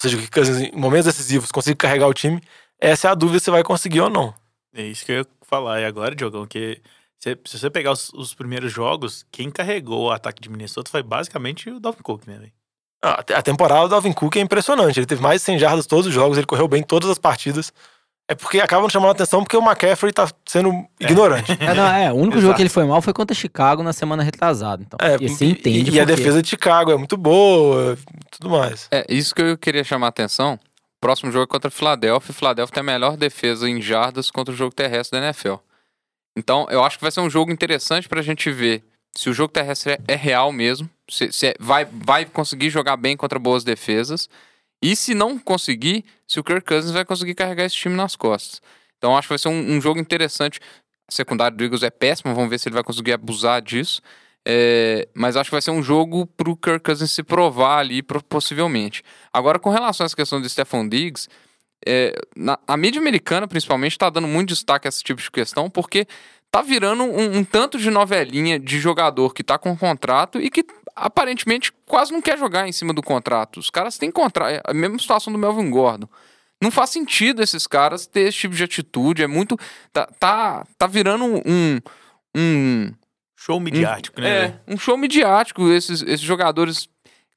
[SPEAKER 4] seja, que o Kirk Cousins, em momentos decisivos, consiga carregar o time, essa é a dúvida se vai conseguir ou não.
[SPEAKER 7] É isso que eu ia falar e agora, Diogão, que se, se você pegar os, os, primeiros jogos, quem carregou o ataque de Minnesota foi basicamente o Dalvin Cook, né, velho?
[SPEAKER 4] Ah, a temporada do Dalvin Cook é impressionante. Ele teve mais de 100 jardas todos os jogos, ele correu bem todas as partidas. É porque acabam chamando a atenção porque o McCaffrey tá sendo é. ignorante.
[SPEAKER 5] É, não, é, o único jogo que ele foi mal foi contra Chicago na semana retrasada. Então,
[SPEAKER 4] é,
[SPEAKER 5] e você entende.
[SPEAKER 4] E, e a defesa de Chicago é muito boa, tudo mais.
[SPEAKER 6] É, isso que eu queria chamar a atenção. Próximo jogo é contra a Filadélfia. Filadélfia tem a melhor defesa em jardas contra o jogo terrestre da NFL. Então, eu acho que vai ser um jogo interessante pra gente ver se o jogo terrestre é real mesmo, se, se é, vai, vai conseguir jogar bem contra boas defesas. E se não conseguir, se o Kirk Cousins vai conseguir carregar esse time nas costas. Então acho que vai ser um, um jogo interessante. A secundária do Eagles é péssima, vamos ver se ele vai conseguir abusar disso. É, mas acho que vai ser um jogo para o Kirk Cousins se provar ali, possivelmente. Agora, com relação a essa questão do Stephon Diggs, é, na, a mídia americana, principalmente, está dando muito destaque a esse tipo de questão, porque tá virando um, um tanto de novelinha de jogador que tá com contrato e que aparentemente quase não quer jogar em cima do contrato. Os caras têm contrato. É a mesma situação do Melvin Gordon. Não faz sentido esses caras ter esse tipo de atitude. É muito. Tá, tá, tá virando um. um
[SPEAKER 7] show midiático,
[SPEAKER 6] um,
[SPEAKER 7] né?
[SPEAKER 6] É, um show midiático. Esses, esses jogadores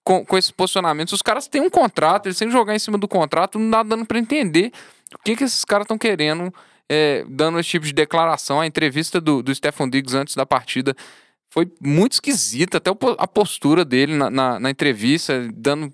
[SPEAKER 6] com, com esses posicionamentos. Os caras têm um contrato, eles têm que jogar em cima do contrato, não dá dando pra entender o que, que esses caras estão querendo. É, dando esse tipo de declaração. A entrevista do, do Stefan Diggs antes da partida foi muito esquisita, até a postura dele na, na, na entrevista, dando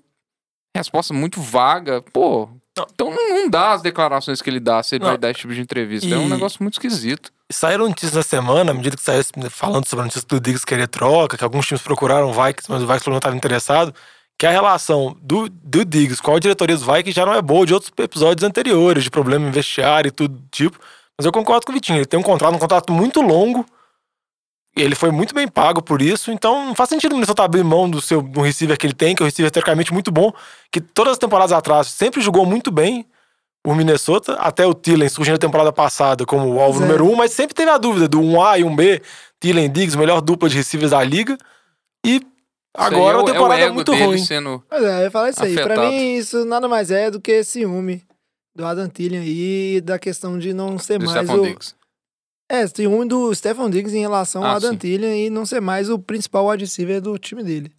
[SPEAKER 6] resposta muito vaga. Pô, então não dá as declarações que ele dá se ele não. vai dar esse tipo de entrevista. E... É um negócio muito esquisito.
[SPEAKER 4] Saíram notícias na semana, à medida que saiu falando sobre a notícia do Diggs querer troca, que alguns times procuraram o Vikings, mas o Vikings não estava interessado, que a relação do, do Diggs com a diretoria dos Vikings já não é boa de outros episódios anteriores, de problema em vestiário e tudo tipo. Mas eu concordo com o Vitinho, ele tem um contrato, um contrato muito longo, ele foi muito bem pago por isso, então não faz sentido o Minnesota abrir mão do seu do receiver que ele tem, que é um receiver teoricamente muito bom, que todas as temporadas atrás sempre jogou muito bem o Minnesota, até o Thielen surgindo na temporada passada como o alvo é. número um, mas sempre teve a dúvida do 1A e 1B, Thielen Diggs, melhor dupla de receivers da liga, e agora é a temporada é, é muito ruim.
[SPEAKER 3] Sendo pois é, eu ia falar isso afetado. aí, pra mim isso nada mais é do que ciúme do Adam Thielen aí, da questão de não ser do mais o... Diggs. É, tem um do Stefan Diggs em relação ah, a Dantilha e não ser mais o principal wide receiver do time dele.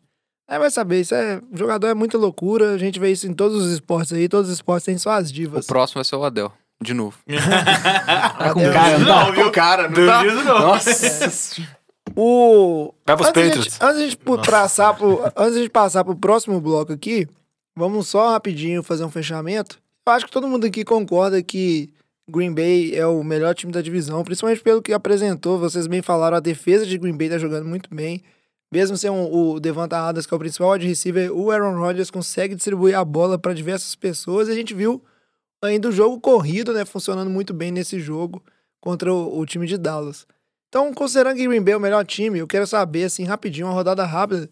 [SPEAKER 3] É, vai saber, isso é. O jogador é muita loucura, a gente vê isso em todos os esportes aí, todos os esportes têm suas divas.
[SPEAKER 6] O próximo vai ser o Adel, de novo.
[SPEAKER 5] tá com cara, não,
[SPEAKER 7] não, viu, cara? Não tá? não. Nossa.
[SPEAKER 3] É. O...
[SPEAKER 4] Vai pros
[SPEAKER 3] antes, gente, antes, de gente passar pro, antes de passar pro próximo bloco aqui, vamos só rapidinho fazer um fechamento. Eu acho que todo mundo aqui concorda que Green Bay é o melhor time da divisão, principalmente pelo que apresentou. Vocês bem falaram, a defesa de Green Bay tá jogando muito bem. Mesmo sem um, o Devonta Adams, que é o principal wide receiver, o Aaron Rodgers consegue distribuir a bola para diversas pessoas. E a gente viu ainda o jogo corrido, né, funcionando muito bem nesse jogo contra o, o time de Dallas. Então, considerando que Green Bay é o melhor time, eu quero saber, assim, rapidinho, uma rodada rápida,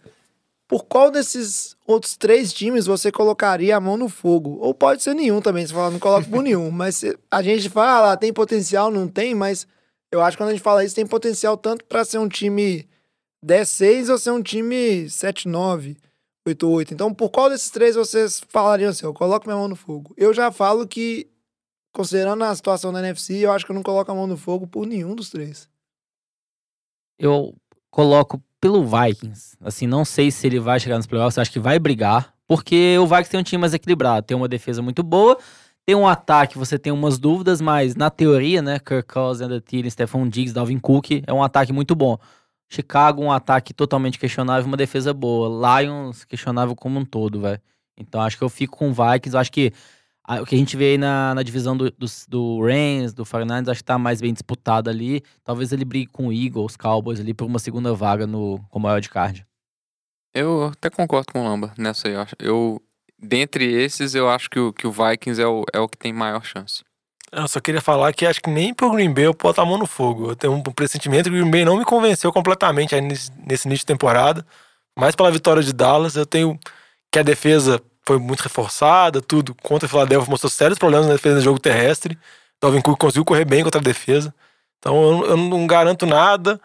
[SPEAKER 3] por qual desses outros três times você colocaria a mão no fogo? Ou pode ser nenhum também, você fala, não coloca por nenhum. Mas a gente fala, ah, tem potencial, não tem, mas eu acho que quando a gente fala isso, tem potencial tanto para ser um time 10-6 ou ser um time 7-9, 8-8. Então, por qual desses três vocês falariam assim, eu coloco minha mão no fogo? Eu já falo que, considerando a situação da NFC, eu acho que eu não coloco a mão no fogo por nenhum dos três.
[SPEAKER 5] Eu coloco pelo Vikings. Assim, não sei se ele vai chegar nos playoffs, acho que vai brigar, porque o Vikings tem um time mais equilibrado, tem uma defesa muito boa, tem um ataque, você tem umas dúvidas, mas na teoria, né, Kirk Cousins, Andrew Thielen, Stephon Diggs, Dalvin Cook, é um ataque muito bom. Chicago, um ataque totalmente questionável, uma defesa boa. Lions, questionável como um todo, velho. Então acho que eu fico com o Vikings. Acho que a- o que a gente vê aí na, na divisão do, do, do Rams, do 49ers, acho que tá mais bem disputado ali. Talvez ele brigue com o Eagles, Cowboys ali por uma segunda vaga no, como wildcard.
[SPEAKER 6] Eu até concordo com o Lamba nessa aí. eu. Eu, dentre esses, eu acho que o, que o Vikings é o, é o que tem maior chance.
[SPEAKER 4] Eu só queria falar que acho que nem pro Green Bay eu boto a mão no fogo. Eu tenho um pressentimento que o Green Bay não me convenceu completamente nesse, nesse início de temporada. Mas pela vitória de Dallas, eu tenho que a defesa foi muito reforçada, tudo. Contra o Philadelphia mostrou sérios problemas na defesa do jogo terrestre. Dalvin Cook conseguiu correr bem contra a defesa. Então eu, eu não garanto nada.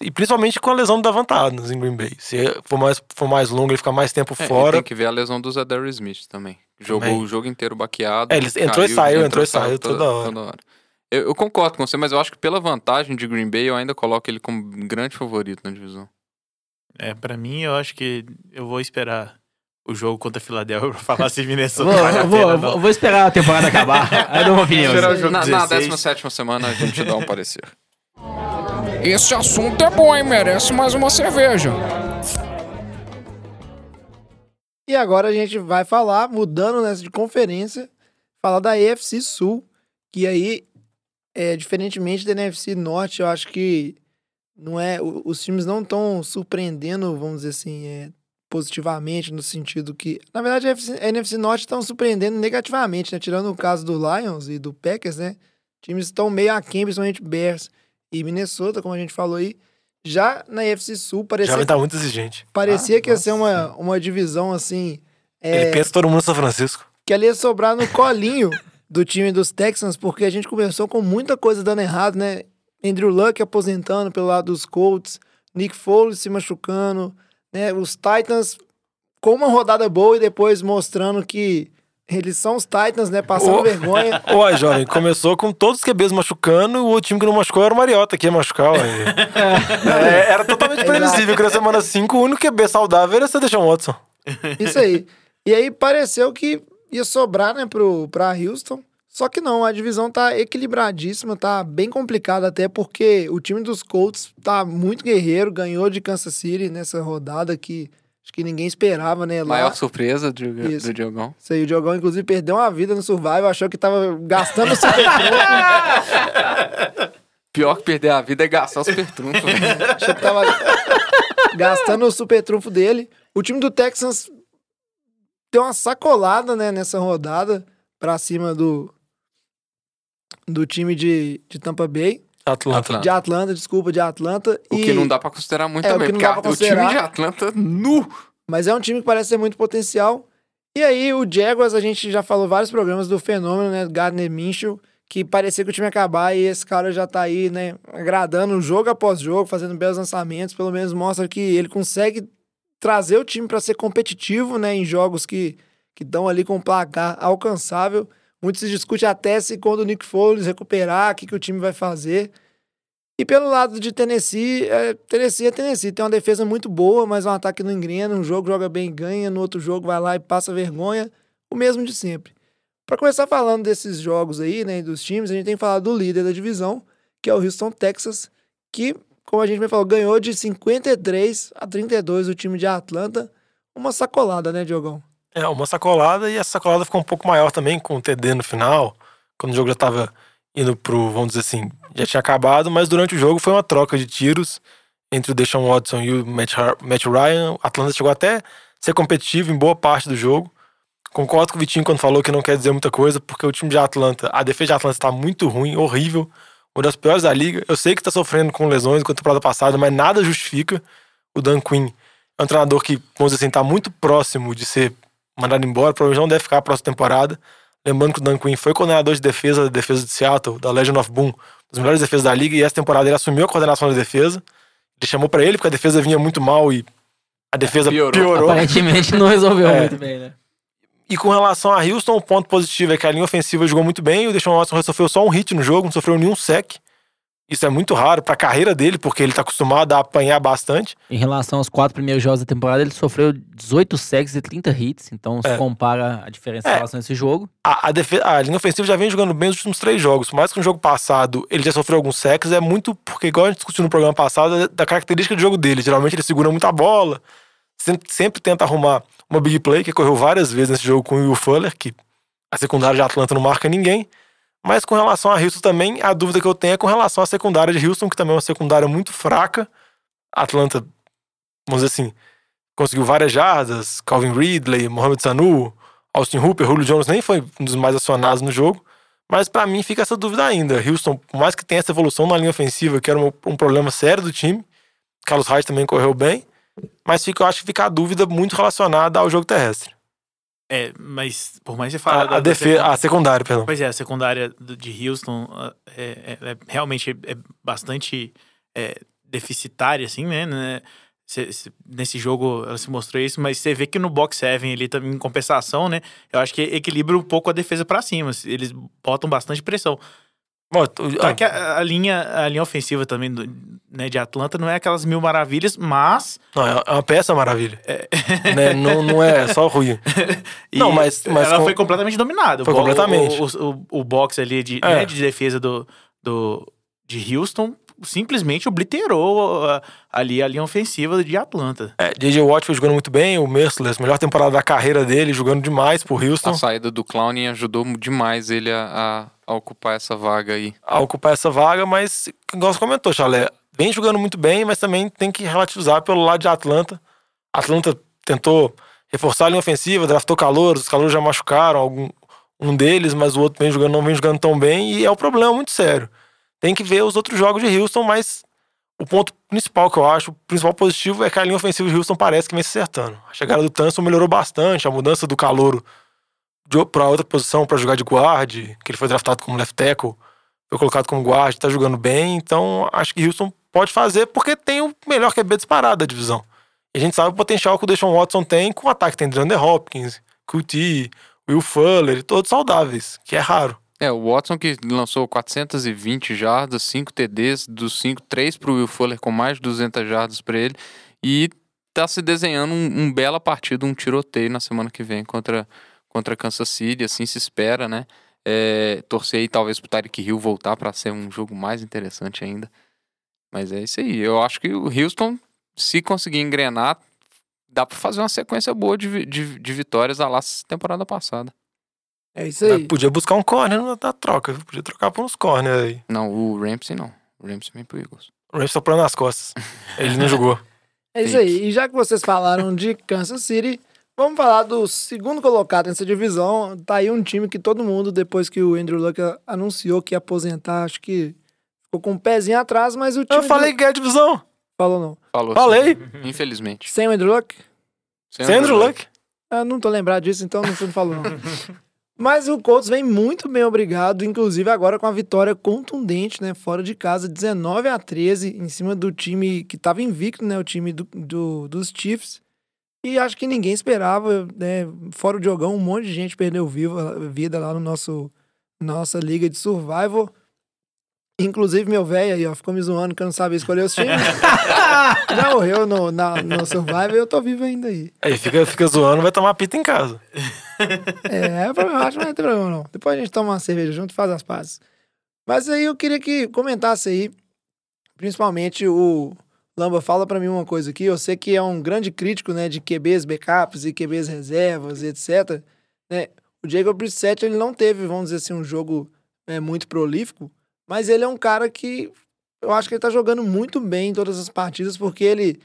[SPEAKER 4] E principalmente com a lesão do Davante Adams em Green Bay. Se for mais, for mais longo, ele ficar mais tempo
[SPEAKER 6] É,
[SPEAKER 4] fora.
[SPEAKER 6] tem que ver a lesão do Zadarius Smith também. Jogou
[SPEAKER 4] Também.
[SPEAKER 6] o jogo inteiro baqueado.
[SPEAKER 4] É, ele entrou e saiu, entrou e saiu toda hora.
[SPEAKER 6] Eu, eu concordo com você, mas eu acho que pela vantagem de Green Bay, eu ainda coloco ele como grande favorito na divisão.
[SPEAKER 7] É, pra mim, eu acho que eu vou esperar o jogo contra a Filadélfia pra falar se Minnesota
[SPEAKER 5] Vou,
[SPEAKER 7] vale
[SPEAKER 5] vou,
[SPEAKER 7] pena
[SPEAKER 5] vou,
[SPEAKER 7] não.
[SPEAKER 5] vou esperar a temporada acabar. Aí eu dou uma opinião.
[SPEAKER 6] Na, na
[SPEAKER 7] 16.
[SPEAKER 6] 17 semana a gente dá um parecer.
[SPEAKER 9] Esse assunto é bom, hein? Merece mais uma cerveja.
[SPEAKER 3] E agora a gente vai falar, mudando nessa de conferência, falar da EFC Sul, que aí, é, diferentemente da NFC Norte, eu acho que não é, os times não estão surpreendendo, vamos dizer assim, é, positivamente, no sentido que, na verdade, a NFC, a NFC Norte estão surpreendendo negativamente, né? Tirando o caso do Lions e do Packers, né? Times estão meio aquém, principalmente Bears e Minnesota, como a gente falou aí. Já na EFC Sul, parecia,
[SPEAKER 4] Já vai estar muito exigente.
[SPEAKER 3] parecia que ia ser uma, uma divisão assim. é,
[SPEAKER 4] Ele pensa todo mundo em São Francisco.
[SPEAKER 3] que ali ia sobrar no colinho do time dos Texans, porque a gente começou com muita coisa dando errado, né? Andrew Luck aposentando pelo lado dos Colts, Nick Foles se machucando, né? Os Titans com uma rodada boa e depois mostrando que eles são os Titans, né? Passando
[SPEAKER 4] Ô.
[SPEAKER 3] vergonha.
[SPEAKER 4] Ué, jovem, começou com todos os QBs machucando, o time que não machucou era o Mariota, que ia machucar. ué. É, era totalmente previsível que na semana 5 o único QB saudável era você deixar o Watson.
[SPEAKER 3] Isso aí. E aí pareceu que ia sobrar, né, pro, pra Houston. Só que não, a divisão tá equilibradíssima, tá bem complicada até porque o time dos Colts tá muito guerreiro, ganhou de Kansas City nessa rodada que que ninguém esperava, né? Lá,
[SPEAKER 6] Maior surpresa do,
[SPEAKER 3] Isso.
[SPEAKER 6] do Diogão.
[SPEAKER 3] Isso aí, o Diogão, inclusive, perdeu uma vida no Survival, achou que tava gastando o super trunfo,
[SPEAKER 6] Pior que perder a vida é gastar o super trunfo. velho.
[SPEAKER 3] achou que tava gastando o super trunfo dele. O time do Texans deu uma sacolada, né, nessa rodada pra cima do, do time de, de Tampa Bay.
[SPEAKER 4] Atlanta.
[SPEAKER 6] Atlanta.
[SPEAKER 3] De Atlanta, desculpa, de Atlanta.
[SPEAKER 6] O
[SPEAKER 3] e-
[SPEAKER 6] que não dá pra considerar muito
[SPEAKER 3] É,
[SPEAKER 6] também, porque a- o time de Atlanta nu.
[SPEAKER 3] Mas é um time que parece ter muito potencial. E aí, o Jaguars, a gente já falou vários programas do fenômeno, né? Gardner Minshew, que parecia que o time ia acabar e esse cara já tá aí, né? Agradando jogo após jogo, fazendo belos lançamentos. Pelo menos mostra que ele consegue trazer o time para ser competitivo, né? Em jogos que que estão ali com um placar alcançável. Muito se discute até se quando o Nick Foles recuperar, o que, que o time vai fazer. E pelo lado de Tennessee, é, Tennessee é Tennessee. Tem uma defesa muito boa, mas um ataque não engrena. Um jogo joga bem e ganha, no outro jogo vai lá e passa vergonha. O mesmo de sempre. Para começar falando desses jogos aí, né, dos times, a gente tem que falar do líder da divisão, que é o Houston Texas, que, como a gente bem falou, ganhou de 53 a 32 o time de Atlanta. Uma sacolada, né, Diogão?
[SPEAKER 4] É, uma sacolada e essa sacolada ficou um pouco maior também com o TD no final, quando o jogo já tava indo pro, vamos dizer assim, já tinha acabado, mas durante o jogo foi uma troca de tiros entre o Deshaun Watson e o Matt, Matt Ryan. O Atlanta chegou até ser competitivo em boa parte do jogo. Concordo com o Vitinho quando falou que não quer dizer muita coisa, porque o time de Atlanta, a defesa de Atlanta está muito ruim, horrível, uma das piores da liga. Eu sei que está sofrendo com lesões contra a temporada passada, mas nada justifica. O Dan Quinn é um treinador que, vamos dizer assim, está muito próximo de ser mandado embora, provavelmente não deve ficar a próxima temporada. Lembrando que o Dan Quinn foi coordenador de defesa da defesa de Seattle, da Legion of Boom, das melhores defesas da liga, e essa temporada ele assumiu a coordenação da defesa. Ele chamou pra ele porque a defesa vinha muito mal e a defesa
[SPEAKER 6] Piorou.
[SPEAKER 4] piorou.
[SPEAKER 5] Aparentemente não resolveu
[SPEAKER 4] É.
[SPEAKER 5] muito bem, né?
[SPEAKER 4] E com relação a Houston, o ponto positivo é que a linha ofensiva jogou muito bem. O Deshaun Watson sofreu só um hit no jogo, não sofreu nenhum sec. Isso é muito raro pra carreira dele, porque ele tá acostumado a apanhar bastante.
[SPEAKER 5] Em relação aos quatro primeiros jogos da temporada, ele sofreu 18 sacks e 30 hits. Então, se
[SPEAKER 4] É.
[SPEAKER 5] compara a diferença em
[SPEAKER 4] É.
[SPEAKER 5] relação a esse jogo.
[SPEAKER 4] A, a, a linha ofensiva já vem jogando bem nos últimos três jogos. Mais que no jogo passado ele já sofreu alguns sacks, é muito porque, igual a gente discutiu no programa passado, é da característica do jogo dele. Geralmente ele segura muita bola, sempre, sempre tenta arrumar uma big play, que correu várias vezes nesse jogo com o Will Fuller, que a secundária de Atlanta não marca ninguém. Mas com relação a Houston também, a dúvida que eu tenho é com relação à secundária de Houston, que também é uma secundária muito fraca. Atlanta, vamos dizer assim, conseguiu várias jardas, Calvin Ridley, Mohamed Sanu, Austin Hooper, Julio Jones nem foi um dos mais acionados no jogo. Mas pra mim fica essa dúvida ainda. Houston, por mais que tenha essa evolução na linha ofensiva, que era um, problema sério do time, Carlos Hyde também correu bem, mas fica, eu acho que fica a dúvida muito relacionada ao jogo terrestre.
[SPEAKER 7] É, mas por mais que você
[SPEAKER 4] A,
[SPEAKER 7] fala.
[SPEAKER 4] a,
[SPEAKER 7] da- da
[SPEAKER 4] defe-
[SPEAKER 7] secund-
[SPEAKER 4] a secundária, perdão.
[SPEAKER 7] Pois é, a secundária de Houston é, é- é realmente é bastante é, deficitária, assim, né? né? Cê- cê- nesse jogo ela se mostrou isso, mas você vê que no box 7 ele também, em compensação, né? Eu acho que equilibra um pouco a defesa pra cima. Eles botam bastante pressão.
[SPEAKER 4] Bom,
[SPEAKER 7] Tá que a, a linha, a linha ofensiva também do- né, de Atlanta não é aquelas mil maravilhas, mas.
[SPEAKER 4] não, é uma peça maravilha. Né, Não, não é só ruim.
[SPEAKER 7] e
[SPEAKER 4] Não, mas- mas
[SPEAKER 7] ela
[SPEAKER 4] com-
[SPEAKER 7] foi completamente dominada.
[SPEAKER 4] Foi
[SPEAKER 7] O
[SPEAKER 4] completamente.
[SPEAKER 7] O, o, o, o box ali de,
[SPEAKER 4] É.
[SPEAKER 7] né, de defesa do, do, de Houston simplesmente obliterou ah, ali a linha ofensiva de Atlanta.
[SPEAKER 4] É, J.J. Watt foi jogando muito bem, o Merciless, melhor temporada da carreira dele, jogando demais por Houston.
[SPEAKER 6] A saída do Clowney ajudou demais ele a, a- a ocupar essa vaga aí.
[SPEAKER 4] a ocupar essa vaga, mas, igual você comentou, Chalé, vem jogando muito bem, mas também tem que relativizar pelo lado de Atlanta. Atlanta tentou reforçar a linha ofensiva, draftou calouros, os calouros já machucaram algum, um deles, mas o outro vem jogando, não vem jogando tão bem, e é um problema muito sério. Tem que ver os outros jogos de Houston, mas o ponto principal que eu acho, o principal positivo é que a linha ofensiva de Houston parece que vem se acertando. A chegada do Tanson melhorou bastante, a mudança do calouro para outra posição para jogar de guard, que ele foi draftado como left tackle, foi colocado como guard, tá jogando bem, então acho que Houston pode fazer porque tem o melhor QB disparado da divisão. E a gente sabe o potencial que o Deshaun Watson tem com o ataque. Tem DeAndre Hopkins, QT, Will Fuller, todos saudáveis, que é raro.
[SPEAKER 6] É, o Watson que lançou 420 jardas, 5 TDs, dos 5, 3 pro Will Fuller com mais de 200 jardas para ele. E tá se desenhando um, um bela partida, um tiroteio na semana que vem contra, contra Kansas City, assim se espera, né? É, torcer aí talvez pro Tyreek Hill voltar para ser um jogo mais interessante ainda. Mas é isso aí. Eu acho que o Houston, se conseguir engrenar, dá para fazer uma sequência boa de, de, de vitórias a lá temporada passada.
[SPEAKER 3] É isso
[SPEAKER 4] Mas
[SPEAKER 3] aí.
[SPEAKER 4] podia buscar um corner na na troca, podia trocar por uns corner aí.
[SPEAKER 6] Não, o Ramsey não. O Ramsey vem pro Eagles.
[SPEAKER 4] O Rams soprando nas costas. Ele não jogou.
[SPEAKER 3] É isso aí. E já que vocês falaram de Kansas City, vamos falar do segundo colocado nessa divisão. Tá aí um time que todo mundo, depois que o Andrew Luck anunciou que ia aposentar, acho que ficou com um pezinho atrás, mas o time.
[SPEAKER 4] Eu falei que é a divisão.
[SPEAKER 3] Falou não.
[SPEAKER 6] Falou.
[SPEAKER 4] Falei.
[SPEAKER 6] sim. Infelizmente.
[SPEAKER 3] Sem o Andrew Luck?
[SPEAKER 6] Sem
[SPEAKER 4] Sem Andrew Luck.
[SPEAKER 3] Eu não tô lembrado disso, então não, você não falou não. Mas o Colts vem muito bem obrigado, inclusive agora com a vitória contundente, né? Fora de casa, 19 a 13, em cima do time que tava invicto, né? O time do, do- dos Chiefs. E acho que ninguém esperava, né? Fora o Diogão, um monte de gente perdeu vida lá no nosso nossa liga de survival. Inclusive meu velho aí, ó, ficou me zoando que eu não sabia escolher os times. Já morreu no, na, no survival e eu tô vivo ainda aí.
[SPEAKER 4] Aí fica, fica zoando, vai tomar pita em casa.
[SPEAKER 3] É, problema, acho que não ter problema, não. Depois a gente toma uma cerveja junto e faz as pazes. Mas aí eu queria que comentasse aí, principalmente o Lamba, fala pra mim uma coisa aqui. Eu sei que é um grande crítico, né, de QBs backups e QBs reservas, etc. Né? O Jacob Brissett, ele não teve, vamos dizer assim, um jogo é, muito prolífico, mas ele é um cara que eu acho que ele tá jogando muito bem em todas as partidas, porque ele,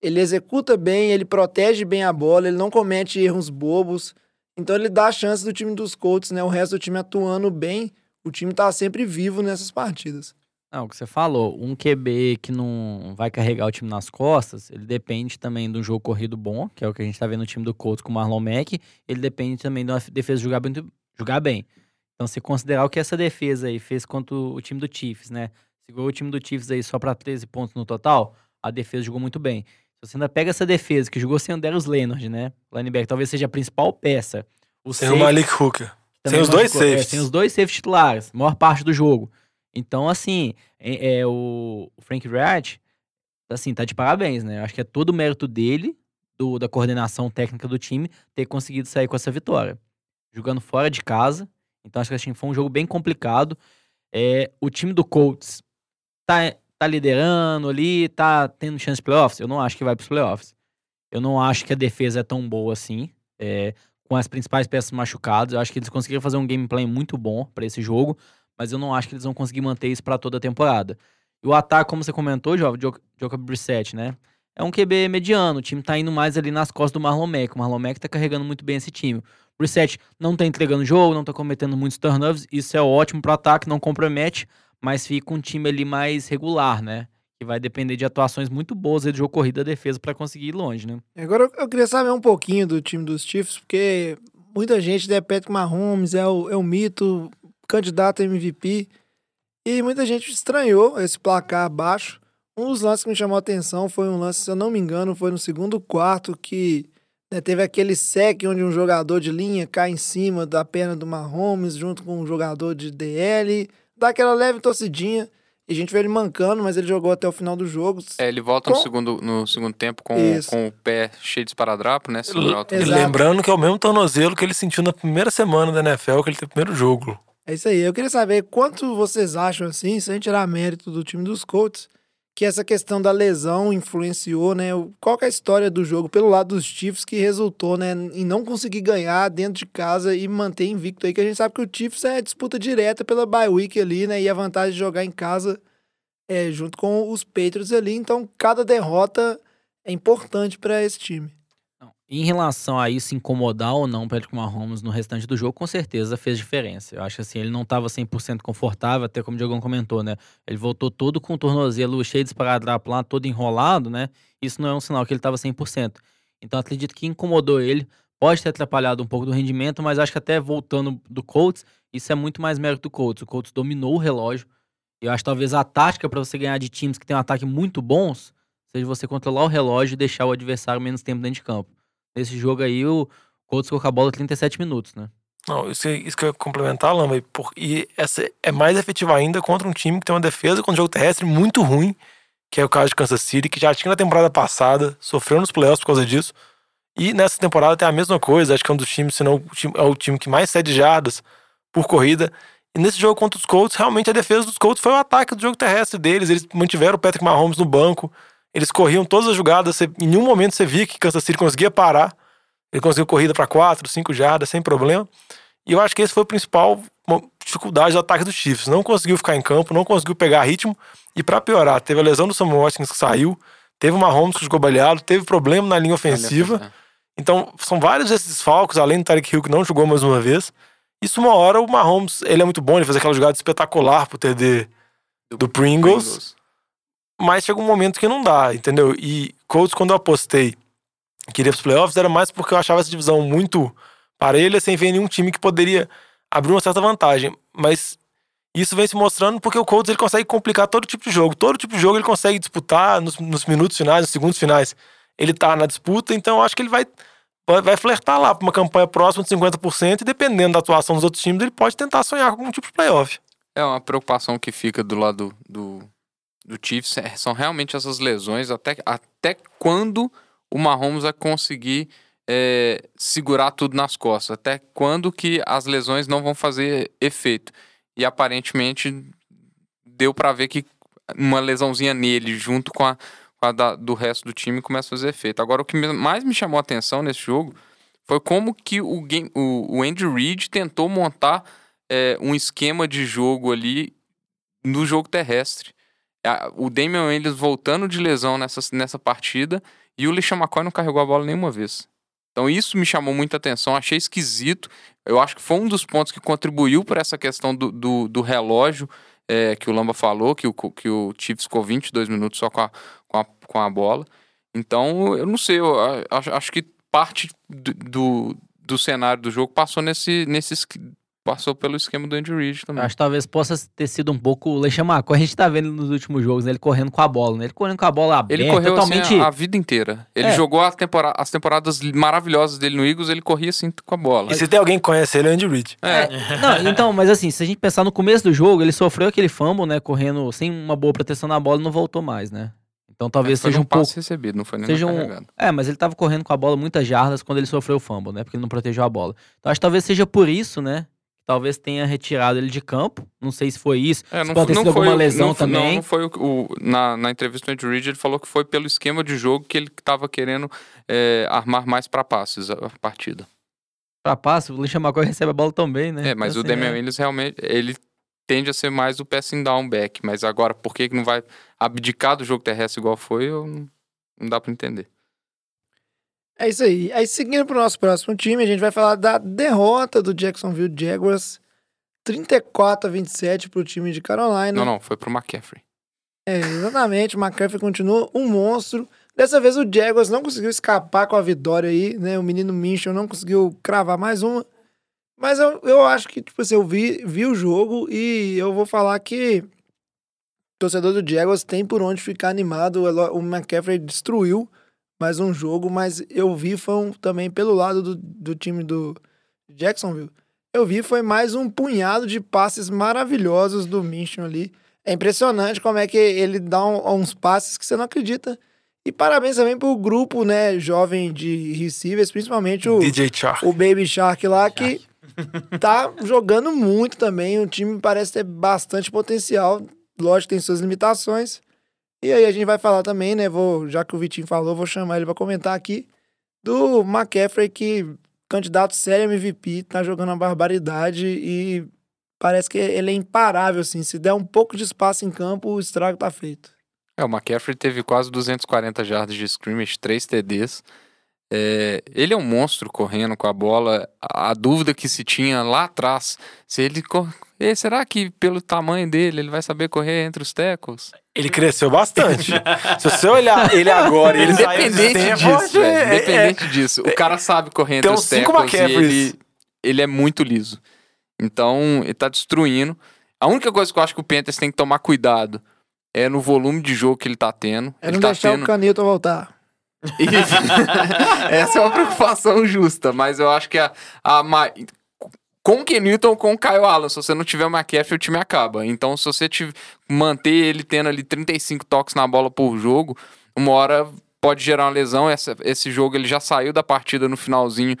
[SPEAKER 3] ele executa bem, ele protege bem a bola, ele não comete erros bobos. Então ele dá a chance do time dos Colts, né? O resto do time atuando bem, o time tá sempre vivo nessas partidas.
[SPEAKER 5] Não, o que você falou, um QB que não vai carregar o time nas costas, ele depende também de um jogo corrido bom, que é o que a gente tá vendo no time do Colts com o Marlon Mack, ele depende também de uma defesa jogar jogar bem. Então, se considerar o que essa defesa aí fez contra o time do Chiefs, né? Segurou o time do Chiefs aí só pra 13 pontos no total, a defesa jogou muito bem. Se você ainda pega essa defesa, que jogou sem o Darius Leonard, né? Linebacker, talvez seja a principal peça. O
[SPEAKER 4] Sem o
[SPEAKER 5] safety-
[SPEAKER 4] Malik Hooker.
[SPEAKER 5] também
[SPEAKER 4] Sem os dois
[SPEAKER 5] machucou, é, sem os dois safeties titulares, maior parte do jogo. Então, assim, é, é o o Frank Reich, assim, tá de parabéns, né? Eu acho que é todo o mérito dele, do, da coordenação técnica do time, ter conseguido sair com essa vitória. Jogando fora de casa. Então, acho que assim, foi um jogo bem complicado. É, o time do Colts tá, tá liderando ali, tá tendo chance de playoffs? Eu não acho que vai pros playoffs. Eu não acho que a defesa é tão boa assim, é, com as principais peças machucadas. Eu acho que eles conseguiram fazer um gameplay muito bom pra esse jogo, mas eu não acho que eles vão conseguir manter isso pra toda a temporada. E o ataque, como você comentou, Jovem, Jo- Jacob Brissett, né? É um QB mediano, o time tá indo mais ali nas costas do Marlon Mack. O Marlon Mack tá carregando muito bem esse time. Brissett não tá entregando jogo, não tá cometendo muitos turnovers, isso é ótimo pro ataque, não compromete, mas fica um time ali mais regular, né? Que vai depender de atuações muito boas do jogo corrida da defesa pra conseguir ir longe, né?
[SPEAKER 3] Agora eu- eu queria saber um pouquinho do time dos Chiefs, porque muita gente, né, Patrick Mahomes é o, é o mito, candidato a MVP, e muita gente estranhou esse placar baixo. Um dos lances que me chamou a atenção foi um lance, se eu não me engano, foi no segundo quarto que né, teve aquele sec onde um jogador de linha cai em cima da perna do Mahomes junto com um jogador de DL, dá aquela leve torcidinha, e a gente vê ele mancando, mas ele jogou até o final do jogo.
[SPEAKER 6] É, ele volta no
[SPEAKER 3] Com-
[SPEAKER 6] segundo, no segundo tempo com,
[SPEAKER 3] Isso.
[SPEAKER 6] com o pé cheio de esparadrapo, né?
[SPEAKER 4] E lembrando que é o mesmo tornozelo que ele sentiu na primeira semana da NFL, que ele teve o primeiro jogo.
[SPEAKER 3] É isso aí. Eu queria saber quanto vocês acham, assim, sem tirar mérito do time dos Colts, que essa questão da lesão influenciou, né? Qual é a história do jogo pelo lado dos Chiefs que resultou, né, em não conseguir ganhar dentro de casa e manter invicto aí, que a gente sabe que o Chiefs é disputa direta pela bye week ali, né? E a vantagem de jogar em casa é junto com os Patriots ali, então cada derrota é importante para esse time.
[SPEAKER 5] Em relação a isso incomodar ou não o Patrick Mahomes no restante do jogo, com certeza fez diferença. Eu acho que assim, ele não estava 100% confortável, até como o Diogão comentou, né? Ele voltou todo com o tornozelo cheio de esparadrapo lá, todo enrolado, né? Isso não é um sinal que ele estava 100%. Então acredito que incomodou ele, pode ter atrapalhado um pouco do rendimento, mas acho que até voltando do Colts, isso é muito mais mérito do Colts. O Colts dominou o relógio. Eu acho talvez a tática para você ganhar de times que tem um ataque muito bons seja você controlar o relógio e deixar o adversário menos tempo dentro de campo. Nesse jogo aí, o Colts ficou com a bola 37 minutos, né?
[SPEAKER 4] Não, isso, isso que eu ia complementar, Lamba, e, essa é mais efetiva ainda contra um time que tem uma defesa contra um jogo terrestre muito ruim, que é o caso de Kansas City, que já tinha na temporada passada, sofreu nos playoffs por causa disso. E nessa temporada tem a mesma coisa, acho que é um dos times, se não o é o time que mais cede jardas por corrida. E nesse jogo contra os Colts, realmente a defesa dos Colts foi o ataque do jogo terrestre deles. Eles mantiveram o Patrick Mahomes no banco, eles corriam todas as jogadas, você- em nenhum momento você via que Kansas City conseguia parar. Ele conseguiu corrida para 4, 5 jardas sem problema. E eu acho que esse foi o principal dificuldade do ataque dos Chiefs. Não conseguiu ficar em campo, não conseguiu pegar ritmo. E para piorar, teve a lesão do Samuel Watkins que saiu, teve o Mahomes que jogou baleado, teve problema na linha ofensiva.
[SPEAKER 6] Olha,
[SPEAKER 4] Então, são vários esses desfalques, além do Tarek Hill que não jogou mais uma vez. Isso uma hora o Mahomes, ele é muito bom, ele fez aquela jogada espetacular pro TD do, Pringles, mas chega um momento que não dá, entendeu? E Colts, quando eu apostei que iria pros playoffs, era mais porque eu achava essa divisão muito parelha, sem ver nenhum time que poderia abrir uma certa vantagem. Mas isso vem se mostrando porque o Colts ele consegue complicar todo tipo de jogo. Todo tipo de jogo ele consegue disputar nos, nos minutos finais, nos segundos finais. Ele tá na disputa, então eu acho que ele vai, vai, flertar lá pra uma campanha próxima de 50% e dependendo da atuação dos outros times, ele pode tentar sonhar com algum tipo de playoff.
[SPEAKER 6] É uma preocupação que fica do lado do, do Chiefs é- são realmente essas lesões, até, até quando o Mahomes vai conseguir é, segurar tudo nas costas, até quando que as lesões não vão fazer efeito. E aparentemente deu pra ver que uma lesãozinha nele, junto com a, com a da- do resto do time, começa a fazer efeito. Agora, o que mais me chamou a atenção nesse jogo foi como que o, game, o, o Andy Reid tentou montar é, um esquema de jogo ali no jogo terrestre. A- O Damian Williams voltando de lesão nessa, nessa partida e o LeSean McCoy não carregou a bola nenhuma vez. Então isso me chamou muita atenção, achei esquisito. Eu acho que foi um dos pontos que contribuiu para essa questão do, do, do relógio é, que o Lamba falou, que o, que o Chiefs ficou 22 minutos só com a, com a, com a bola. Então, eu não sei, eu acho, acho que parte do, do, do cenário do jogo passou nesse, nesse, esqui- passou pelo esquema do Andy Reid também.
[SPEAKER 5] Acho que talvez possa ter sido um pouco o Leixamaco. A gente tá vendo nos últimos jogos, né? Ele correndo com a bola, né? Ele correndo com a bola aberta,
[SPEAKER 6] Ele correu
[SPEAKER 5] totalmente...
[SPEAKER 6] assim a, a vida inteira. Ele
[SPEAKER 5] É.
[SPEAKER 6] jogou a tempora- as temporadas maravilhosas dele no Eagles, ele corria assim com a bola.
[SPEAKER 4] E se tem alguém que conhece ele, é o Andy Reid.
[SPEAKER 6] É,
[SPEAKER 5] Não, então, mas assim, se a gente pensar no começo do jogo, ele sofreu aquele fumble, né? Correndo sem uma boa proteção na bola e não voltou mais, né? Então talvez
[SPEAKER 6] foi
[SPEAKER 5] seja
[SPEAKER 6] num
[SPEAKER 5] um pouco...
[SPEAKER 6] recebido, não foi nem
[SPEAKER 5] Seja um... É, mas ele tava correndo com a bola muitas jardas quando ele sofreu o fumble, né? Porque ele não protegeu a bola. Então acho que talvez seja por isso, né? Talvez tenha retirado ele de campo. Não sei se foi isso.
[SPEAKER 6] É, não,
[SPEAKER 5] pode ter sido
[SPEAKER 6] foi,
[SPEAKER 5] alguma lesão
[SPEAKER 6] não,
[SPEAKER 5] também.
[SPEAKER 6] Não, não foi o, o- na, na entrevista do Andy Reid, ele falou que foi pelo esquema de jogo que ele estava querendo é, armar mais para passes a, partida.
[SPEAKER 5] Pra passe, o Lixa McCoy recebe a bola também, né?
[SPEAKER 6] É, mas
[SPEAKER 5] Então,
[SPEAKER 6] o
[SPEAKER 5] assim,
[SPEAKER 6] Damian
[SPEAKER 5] é.
[SPEAKER 6] Williams realmente, ele tende a ser mais o passing down back, mas agora por que que não vai abdicar do jogo terrestre igual foi, eu não dá para entender.
[SPEAKER 3] É isso aí. Aí, seguindo pro nosso próximo time, a gente vai falar da derrota do Jacksonville Jaguars. 34 a 27 pro time de Carolina.
[SPEAKER 6] Não, não, foi pro McCaffrey.
[SPEAKER 3] É, exatamente. O McCaffrey continua um monstro. Dessa vez o Jaguars não conseguiu escapar com a vitória aí, né? O menino Minchel não conseguiu cravar mais uma. Mas eu, eu acho que, tipo assim, eu vi, vi o jogo e eu vou falar que o torcedor do Jaguars tem por onde ficar animado. O O McCaffrey destruiu mais um jogo, mas eu vi foi um- também pelo lado do, do time do Jacksonville. Eu vi foi mais um punhado de passes maravilhosos do Minchon ali. É impressionante como é que ele dá um- uns passes que você não acredita. E parabéns também pro grupo, né, jovem de receivers, principalmente o,
[SPEAKER 4] DJ Char.
[SPEAKER 3] o Baby Shark lá, que tá jogando muito também. O time parece ter bastante potencial. Lógico, tem suas limitações. E aí a gente vai falar também, né? Vou, já que o Vitinho falou, vou chamar ele pra comentar aqui. Do McCaffrey, que candidato sério MVP, tá jogando uma barbaridade e parece que ele é imparável, assim. Se der um pouco de espaço em campo, o estrago tá feito.
[SPEAKER 6] É, o McCaffrey teve quase 240 jardas de scrimmage, 3 TDs. É, ele é um monstro correndo com a bola. A dúvida que se tinha lá atrás, se ele Eh, será que pelo tamanho dele ele vai saber correr entre os tackles?
[SPEAKER 4] Ele cresceu bastante. Se você olhar ele agora, ele
[SPEAKER 6] Independente
[SPEAKER 4] Stanford,
[SPEAKER 6] disso, velho,
[SPEAKER 4] é- é-
[SPEAKER 6] independente disso. O cara sabe correr entre os tackles e ele, ele é muito liso. Então, ele tá destruindo. A única coisa que eu acho que o Panthers tem que tomar cuidado é no volume de jogo que ele tá tendo.
[SPEAKER 3] É
[SPEAKER 6] ele
[SPEAKER 3] não
[SPEAKER 6] tá
[SPEAKER 3] deixar
[SPEAKER 6] tendo...
[SPEAKER 3] o Canito voltar.
[SPEAKER 6] Isso. Essa é uma preocupação justa, mas eu acho que a, a ma- com o Ken Newton ou com o Kyle Allen, se você não tiver o McCaffrey, o time acaba. Então, se você tiv- manter ele tendo ali 35 toques na bola por jogo, uma hora pode gerar uma lesão. Essa- esse jogo ele já saiu da partida no finalzinho.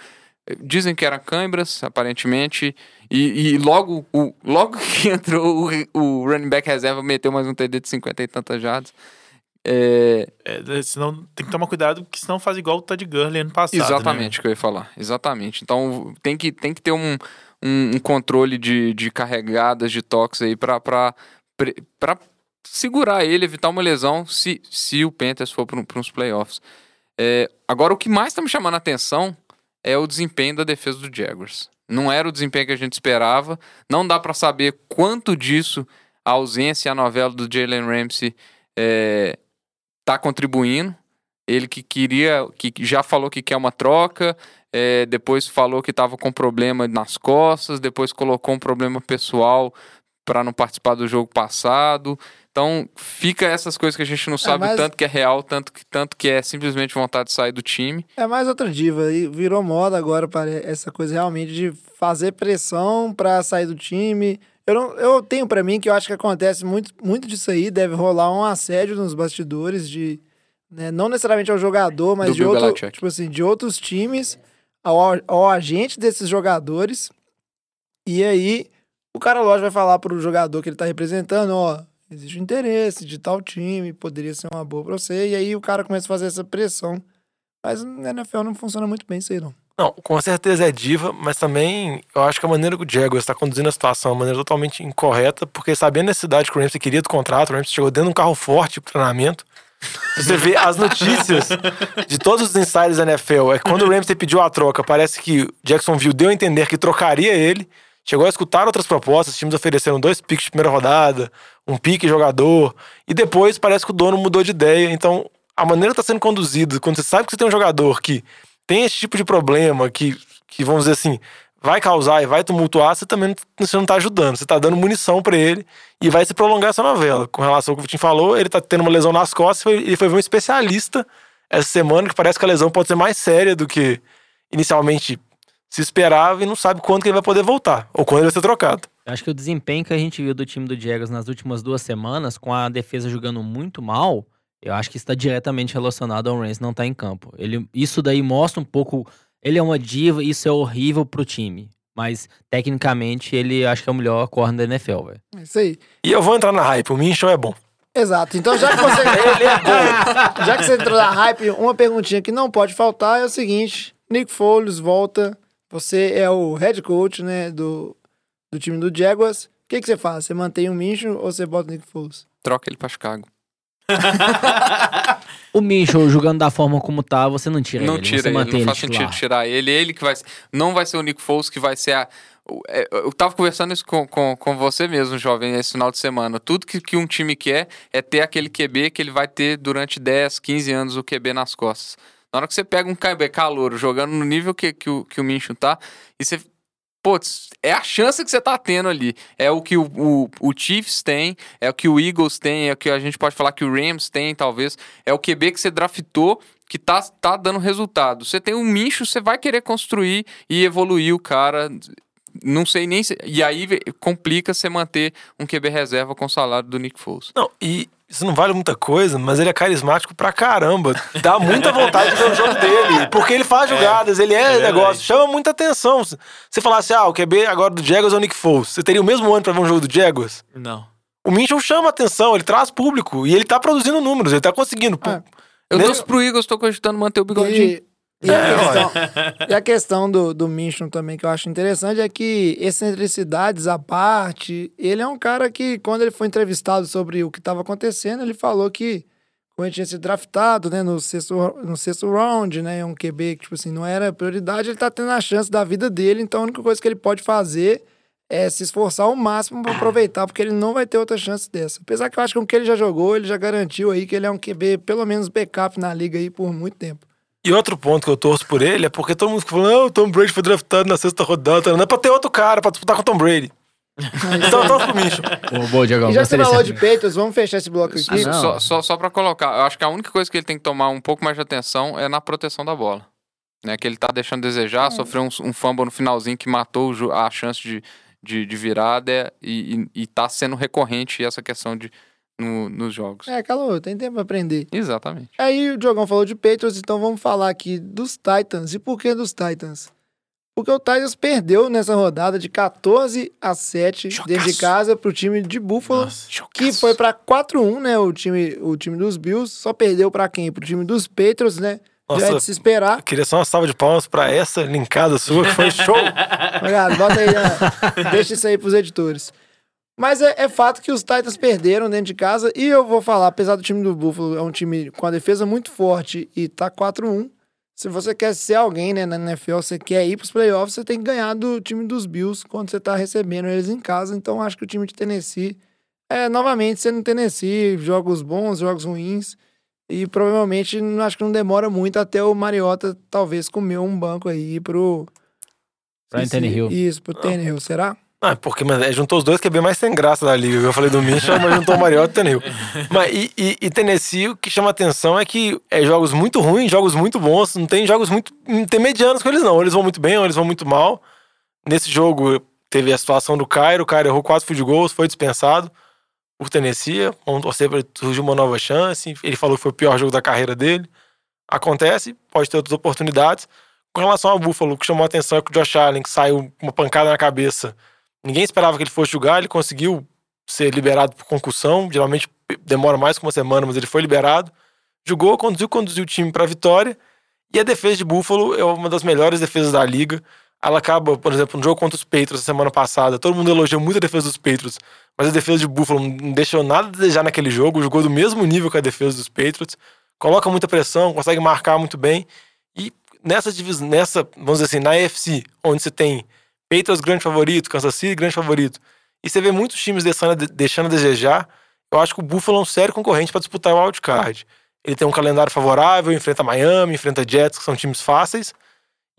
[SPEAKER 6] Dizem que era câimbras, aparentemente. E, e logo, o, logo que entrou o, o running back reserva, meteu mais um TD de 50 e tantas jardas. É,
[SPEAKER 7] É, senão tem que tomar cuidado, porque senão faz igual o Todd Gurley ano passado.
[SPEAKER 6] Exatamente,
[SPEAKER 7] Né?
[SPEAKER 6] que eu ia falar. Exatamente. Então tem que, tem que ter um, um, um controle de, de carregadas, de toques aí pra segurar ele, evitar uma lesão se, se o Panthers for para uns playoffs. É, agora, o que mais tá me chamando a atenção é o desempenho da defesa do Jaguars. Não era o desempenho que a gente esperava. Não dá pra saber quanto disso a ausência e a novela do Jalen Ramsey é, tá contribuindo. Ele que queria, que já falou que quer uma troca, é, depois falou que estava com problema nas costas, depois colocou um problema pessoal para não participar do jogo passado. Então fica essas coisas que a gente não sabe o
[SPEAKER 3] mas-
[SPEAKER 6] tanto que é real, tanto que, tanto que é simplesmente vontade de sair do time.
[SPEAKER 3] É mais outra diva. E virou moda agora para essa coisa realmente de fazer pressão para sair do time. Eu, não, eu tenho para mim que eu acho que acontece muito, muito disso aí. Deve rolar um assédio nos bastidores de. Né, não necessariamente ao jogador, mas
[SPEAKER 6] Do
[SPEAKER 3] de,
[SPEAKER 6] Bill
[SPEAKER 3] outro,
[SPEAKER 6] Belichick.
[SPEAKER 3] tipo assim, de outros times, ao, ao agente desses jogadores. E aí, o cara, lógico, vai falar pro jogador que ele tá representando: ó, existe um interesse de tal time, poderia ser uma boa pra você. E aí o cara começa a fazer essa pressão. Mas na NFL não funciona muito bem isso aí, não.
[SPEAKER 4] Não, com certeza é diva, mas também eu acho que a maneira que o Jaguars está conduzindo a situação é uma maneira totalmente incorreta, porque sabendo a necessidade que o Ramsey queria do contrato, o Ramsey chegou dentro de um carro forte pro treinamento. Você vê as notícias de todos os insiders da NFL, é que quando o Ramsey pediu a troca, parece que Jacksonville deu a entender que trocaria ele. Chegou a escutar outras propostas, os times ofereceram dois picks de primeira rodada, um pique jogador, e depois parece que o dono mudou de ideia. Então, a maneira que está sendo conduzido, quando você sabe que você tem um jogador que tem esse tipo de problema, que, que vamos dizer assim, vai causar e vai tumultuar, você também não, você não tá ajudando. Você tá dando munição pra ele e vai se prolongar essa novela. Com relação ao que o Vitinho falou, ele tá tendo uma lesão nas costas, foi- ele foi ver um especialista essa semana, que parece que a lesão pode ser mais séria do que inicialmente se esperava e não sabe quando que ele vai poder voltar, ou quando ele vai ser trocado.
[SPEAKER 5] Acho que o desempenho que a gente viu do time do Jaguars nas últimas duas semanas, com a defesa jogando muito mal, eu acho que está diretamente relacionado ao Rams não estar em campo. Ele, isso daí mostra um pouco. Ele é uma diva, isso é horrível pro time. Mas, tecnicamente, ele acho que é o melhor corner da NFL, velho.
[SPEAKER 3] É isso aí.
[SPEAKER 4] E eu vou entrar na hype, o Minchon é bom.
[SPEAKER 3] Exato. Então, já que você. Ele é bom. Já que você entrou na hype, uma perguntinha que não pode faltar é o seguinte: Nick Foles volta. Você é o head coach, né, do, do time do Jaguars. O que, que você faz? Você mantém o Mincho ou você bota o Nick Foles?
[SPEAKER 6] Troca ele pra Chicago.
[SPEAKER 5] O Mitchell jogando da forma como tá, você não tira
[SPEAKER 6] não
[SPEAKER 5] ele.
[SPEAKER 6] tira
[SPEAKER 5] você
[SPEAKER 6] ele,
[SPEAKER 5] mantém
[SPEAKER 6] não faz sentido tirar ele. Ele que vai. Não vai ser o Nick Foles que vai ser a. é, Eu tava conversando isso com, com, com você mesmo, jovem, esse final de semana. Tudo que, que um time quer é ter aquele QB que ele vai ter durante 10, 15 anos o QB nas costas. Na hora que você pega um QB calouro jogando no nível que, que, o, que o Minshew tá, e você. Putz, é a chance que você tá tendo ali. É o que o, o, o Chiefs tem, é o que o Eagles tem, é o que a gente pode falar que o Rams tem, talvez. É o QB que você draftou que tá, tá dando resultado. Você tem um Minshew, você vai querer construir e evoluir o cara. Não sei nem se. E aí complica você manter um QB reserva com o salário do Nick Foles.
[SPEAKER 4] Não, e isso não vale muita coisa, mas ele é carismático pra caramba. Dá muita vontade de ver o jogo dele. Porque ele faz jogadas, ele é, negócio, chama muita atenção. Se você falasse, ah, o QB agora do Jaguars é o Nick Foles, você teria o mesmo ano pra ver um jogo do Jaguars?
[SPEAKER 7] Não.
[SPEAKER 4] O Minchel chama atenção, ele traz público e ele tá produzindo números, ele tá conseguindo.
[SPEAKER 3] É.
[SPEAKER 6] Eu
[SPEAKER 4] Nesse-
[SPEAKER 6] torço pro Eagles, tô cogitando manter o bigodinho.
[SPEAKER 3] E, e a questão, e a questão do, do Minchon também que eu acho interessante é que excentricidades à parte, ele é um cara que, quando ele foi entrevistado sobre o que estava acontecendo, ele falou que quando ele tinha sido draftado, né, no sexto, no sexto round, né, um QB que, tipo assim, não era prioridade, ele tá tendo a chance da vida dele, então a única coisa que ele pode fazer é se esforçar ao máximo para aproveitar, porque ele não vai ter outra chance dessa. Apesar que eu acho que com o que ele já jogou, ele já garantiu aí que ele é um QB, pelo menos backup na liga aí por muito tempo.
[SPEAKER 4] E outro ponto que eu torço por ele é porque todo mundo fica falando, não, o Tom Brady foi draftado na sexta rodada, não é pra ter outro cara pra disputar com o Tom Brady. então eu torço pro Minchel.
[SPEAKER 5] Ô, boa, Diogão.
[SPEAKER 3] E já você falou de Patriots, vamos fechar esse bloco aqui.
[SPEAKER 5] não.
[SPEAKER 6] Só, só, só pra colocar, eu acho que a única coisa que ele tem que tomar um pouco mais de atenção é na proteção da bola. Né, que ele tá deixando a desejar, sofreu um, um fumble no finalzinho que matou a chance de, de, de virada e, e, e tá sendo recorrente essa questão de, no- nos jogos.
[SPEAKER 3] É, calor, tem tempo pra aprender.
[SPEAKER 6] Exatamente.
[SPEAKER 3] Aí o Diogão falou de Patriots, então vamos falar aqui dos Titans. E por que dos Titans? Porque o Titans perdeu nessa rodada de 14 a 7 dentro de casa pro time de Buffalo, que foi pra 4-1, né? O time, o time dos Bills só perdeu pra quem? Pro time dos Patriots, né? Já é
[SPEAKER 4] Nossa.
[SPEAKER 3] de se esperar.
[SPEAKER 4] Queria só uma salva de palmas pra essa linkada sua, que foi show.
[SPEAKER 3] Obrigado, bota aí, né? deixa isso aí pros editores. Mas é, é fato que os Titans perderam dentro de casa e eu vou falar, apesar do time do Buffalo é um time com a defesa muito forte e tá 4-1, se você quer ser alguém né, na NFL, você quer ir pros playoffs, você tem que ganhar do time dos Bills quando você tá recebendo eles em casa. Então acho que o time de Tennessee é novamente sendo Tennessee, jogos bons, jogos ruins. E provavelmente não- acho que não demora muito até o Mariota talvez comer um banco aí pro.
[SPEAKER 5] Pra Tannehill.
[SPEAKER 3] Isso, pro Tannehill, será?
[SPEAKER 4] Ah, porque mas, é, juntou os dois que é bem mais sem graça da liga. Eu falei do Minchel, mas juntou o Mariota e o Tannehill. Mas e, e, e Tennessee, o que chama atenção é que é jogos muito ruins, jogos muito bons. Não tem jogos muito intermedianos com eles, não. Ou Eles vão muito bem, ou eles vão muito mal. Nesse jogo teve a situação do Cairo. O Cairo errou quatro field goals, foi dispensado por Tennessee. Vamos torcer para surgir uma nova chance. Ele falou que foi o pior jogo da carreira dele. Acontece, pode ter outras oportunidades. Com relação ao Buffalo, o que chamou a atenção é que o Josh Allen, que saiu uma pancada na cabeça, ninguém esperava que ele fosse jogar, ele conseguiu ser liberado por concussão, geralmente demora mais que uma semana, mas ele foi liberado. Jogou, conduziu, conduziu o time para a vitória. E a defesa de Buffalo é uma das melhores defesas da liga. Ela acaba, por exemplo, no jogo contra os Patriots na semana passada, todo mundo elogiou muito a defesa dos Patriots, mas a defesa de Buffalo não deixou nada a desejar naquele jogo, jogou do mesmo nível que a defesa dos Patriots, coloca muita pressão, consegue marcar muito bem. E nessa divisão, nessa, vamos dizer assim, na AFC, onde você tem Patriots grande favorito, Kansas City grande favorito, e você vê muitos times deixando, deixando a desejar, eu acho que o Buffalo é um sério concorrente para disputar o wildcard. Ele tem um calendário favorável, enfrenta Miami, enfrenta Jets, que são times fáceis,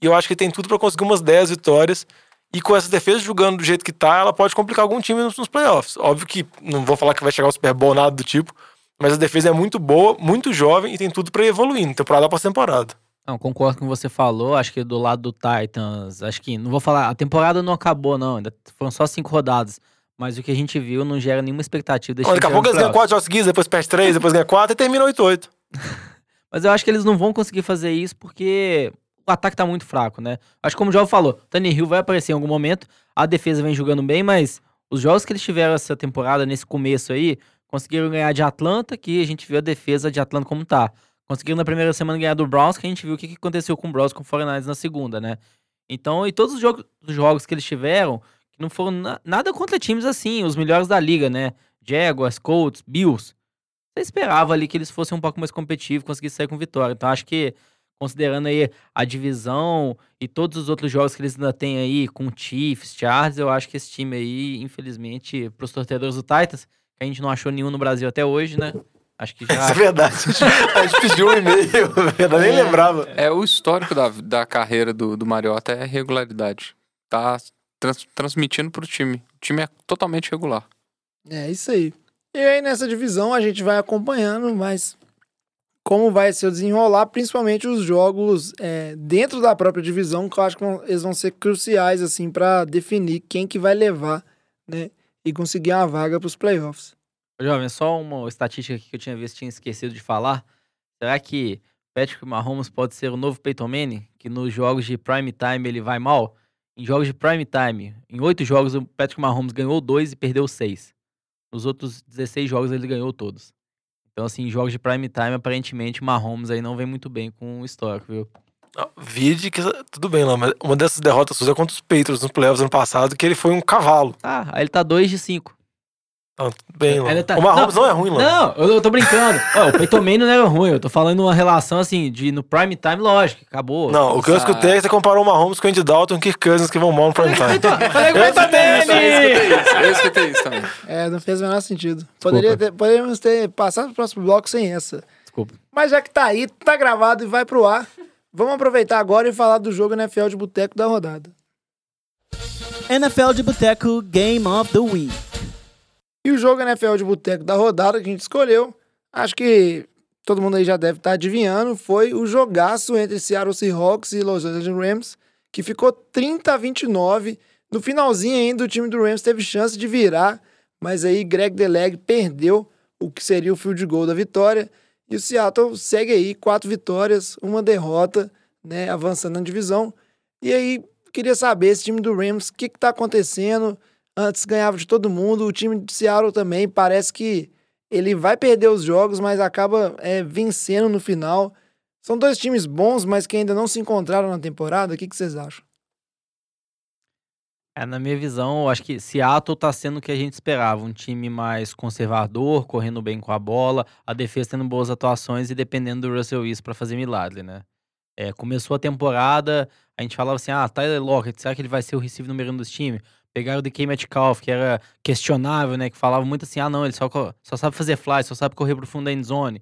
[SPEAKER 4] e eu acho que ele tem tudo para conseguir umas 10 vitórias. E com essa defesa jogando do jeito que tá, ela pode complicar algum time nos, playoffs. Óbvio que não vou falar que vai chegar ao Super Bowl, nada do tipo. Mas a defesa é muito boa, muito jovem e tem tudo pra ir evoluindo, temporada após temporada.
[SPEAKER 5] Não, concordo com o que você falou. Acho que do lado do Titans, acho que não vou falar, a temporada não acabou, não. Ainda foram só cinco rodadas. Mas o que a gente viu não gera nenhuma expectativa
[SPEAKER 4] Daqui a pouco eles ganham 4 jogos seguidos, depois perde 3, depois ganha 4 e termina 8-8.
[SPEAKER 5] Mas eu acho que eles não vão conseguir fazer isso porque o ataque tá muito fraco, né? Acho que como o João falou, Tony Hill vai aparecer em algum momento, a defesa vem jogando bem, mas os jogos que eles tiveram essa temporada, nesse começo aí, conseguiram ganhar de Atlanta, que a gente viu a defesa de Atlanta como tá. Conseguiram na primeira semana ganhar do Browns, que a gente viu o que, aconteceu com o Browns com o 49ers na segunda, né? Então, e todos os jogos, os jogos que eles tiveram, que não foram na- nada contra times assim, os melhores da liga, né? Jaguars, Colts, Bills. Você esperava ali que eles fossem um pouco mais competitivos, conseguissem sair com vitória. Então, acho que, considerando aí a divisão e todos os outros jogos que eles ainda têm aí, com Chiefs, Chargers, eu acho que esse time aí, infelizmente, pros torcedores do Titans, que a gente não achou nenhum no Brasil até hoje, né? Acho que
[SPEAKER 4] Isso
[SPEAKER 5] já.
[SPEAKER 4] é verdade. A gente pediu um e-mail, eu nem lembrava.
[SPEAKER 6] É o histórico da, da carreira do, do Mariota é regularidade. Tá trans- transmitindo pro time. O time é totalmente regular.
[SPEAKER 3] É isso aí. E aí nessa divisão a gente vai acompanhando, mas como vai ser o desenrolar, principalmente os jogos é, dentro da própria divisão, que eu acho que vão- eles vão ser cruciais assim para definir quem que vai levar, né, e conseguir uma vaga para os playoffs.
[SPEAKER 5] Jovem, só uma estatística aqui que eu tinha visto, tinha esquecido de falar. Será que Patrick Mahomes pode ser o novo Peyton Manning? Que nos jogos de prime time ele vai mal? Em jogos de prime time, em oito jogos, o Patrick Mahomes ganhou dois e perdeu seis. Nos outros 16 jogos ele ganhou todos. Então, assim, em jogos de prime time, aparentemente, Mahomes aí não vem muito bem com o histórico, viu?
[SPEAKER 4] Não, Vide que tudo bem lá, mas uma dessas derrotas suas é contra os Patriots nos playoffs ano passado, que ele foi um cavalo.
[SPEAKER 5] Ah, aí ele tá 2 de 5.
[SPEAKER 4] Não, bem,
[SPEAKER 5] tá-
[SPEAKER 4] O Mahomes não, é ruim, lá.
[SPEAKER 5] Não, eu, eu tô brincando. Ó, o Peyton Manning não era ruim. Eu tô falando uma relação, assim, de no prime time, lógico, acabou.
[SPEAKER 4] Não, o que eu escutei é que você comparou o Mahomes com o Andy Dalton e o Kirk Cousins que vão mal no prime time.
[SPEAKER 5] Falei com o Peyton Manning!
[SPEAKER 6] Eu escutei isso também.
[SPEAKER 3] É, não fez o menor sentido. Poderia ter, poderíamos ter passado pro próximo bloco sem essa.
[SPEAKER 5] Desculpa.
[SPEAKER 3] Mas já que tá aí, tá gravado e vai pro ar, vamos aproveitar agora e falar do jogo NFL de boteco da rodada.
[SPEAKER 8] NFL de Boteco Game of the Week.
[SPEAKER 3] E o jogo NFL de boteco da rodada que a gente escolheu, acho que todo mundo aí já deve estar adivinhando, foi o jogaço entre Seattle Seahawks e Los Angeles Rams, que ficou 30 a 29. No finalzinho ainda, o time do Rams teve chance de virar, mas aí Greg Deleg perdeu o que seria o field goal da vitória. E o Seattle segue aí, quatro vitórias, uma derrota, né, avançando na divisão. E aí, queria saber esse time do Rams, o que que tá acontecendo? Antes ganhava de todo mundo, o time de Seattle também parece que ele vai perder os jogos, mas acaba é, vencendo no final. São dois times bons, mas que ainda não se encontraram na temporada. O que, que vocês acham?
[SPEAKER 5] É, na minha visão, eu acho que Seattle tá sendo o que a gente esperava. Um time mais conservador, correndo bem com a bola, a defesa tendo boas atuações e dependendo do Russell Wilson para fazer milagre, né? É, começou a temporada, a gente falava assim, ah, Tyler Lockett, será que ele vai ser o receiver número um dos times? Pegaram o DK Metcalf, que era questionável, né? Que falava muito assim, ah, não, ele só, só sabe fazer fly, só sabe correr pro fundo da endzone.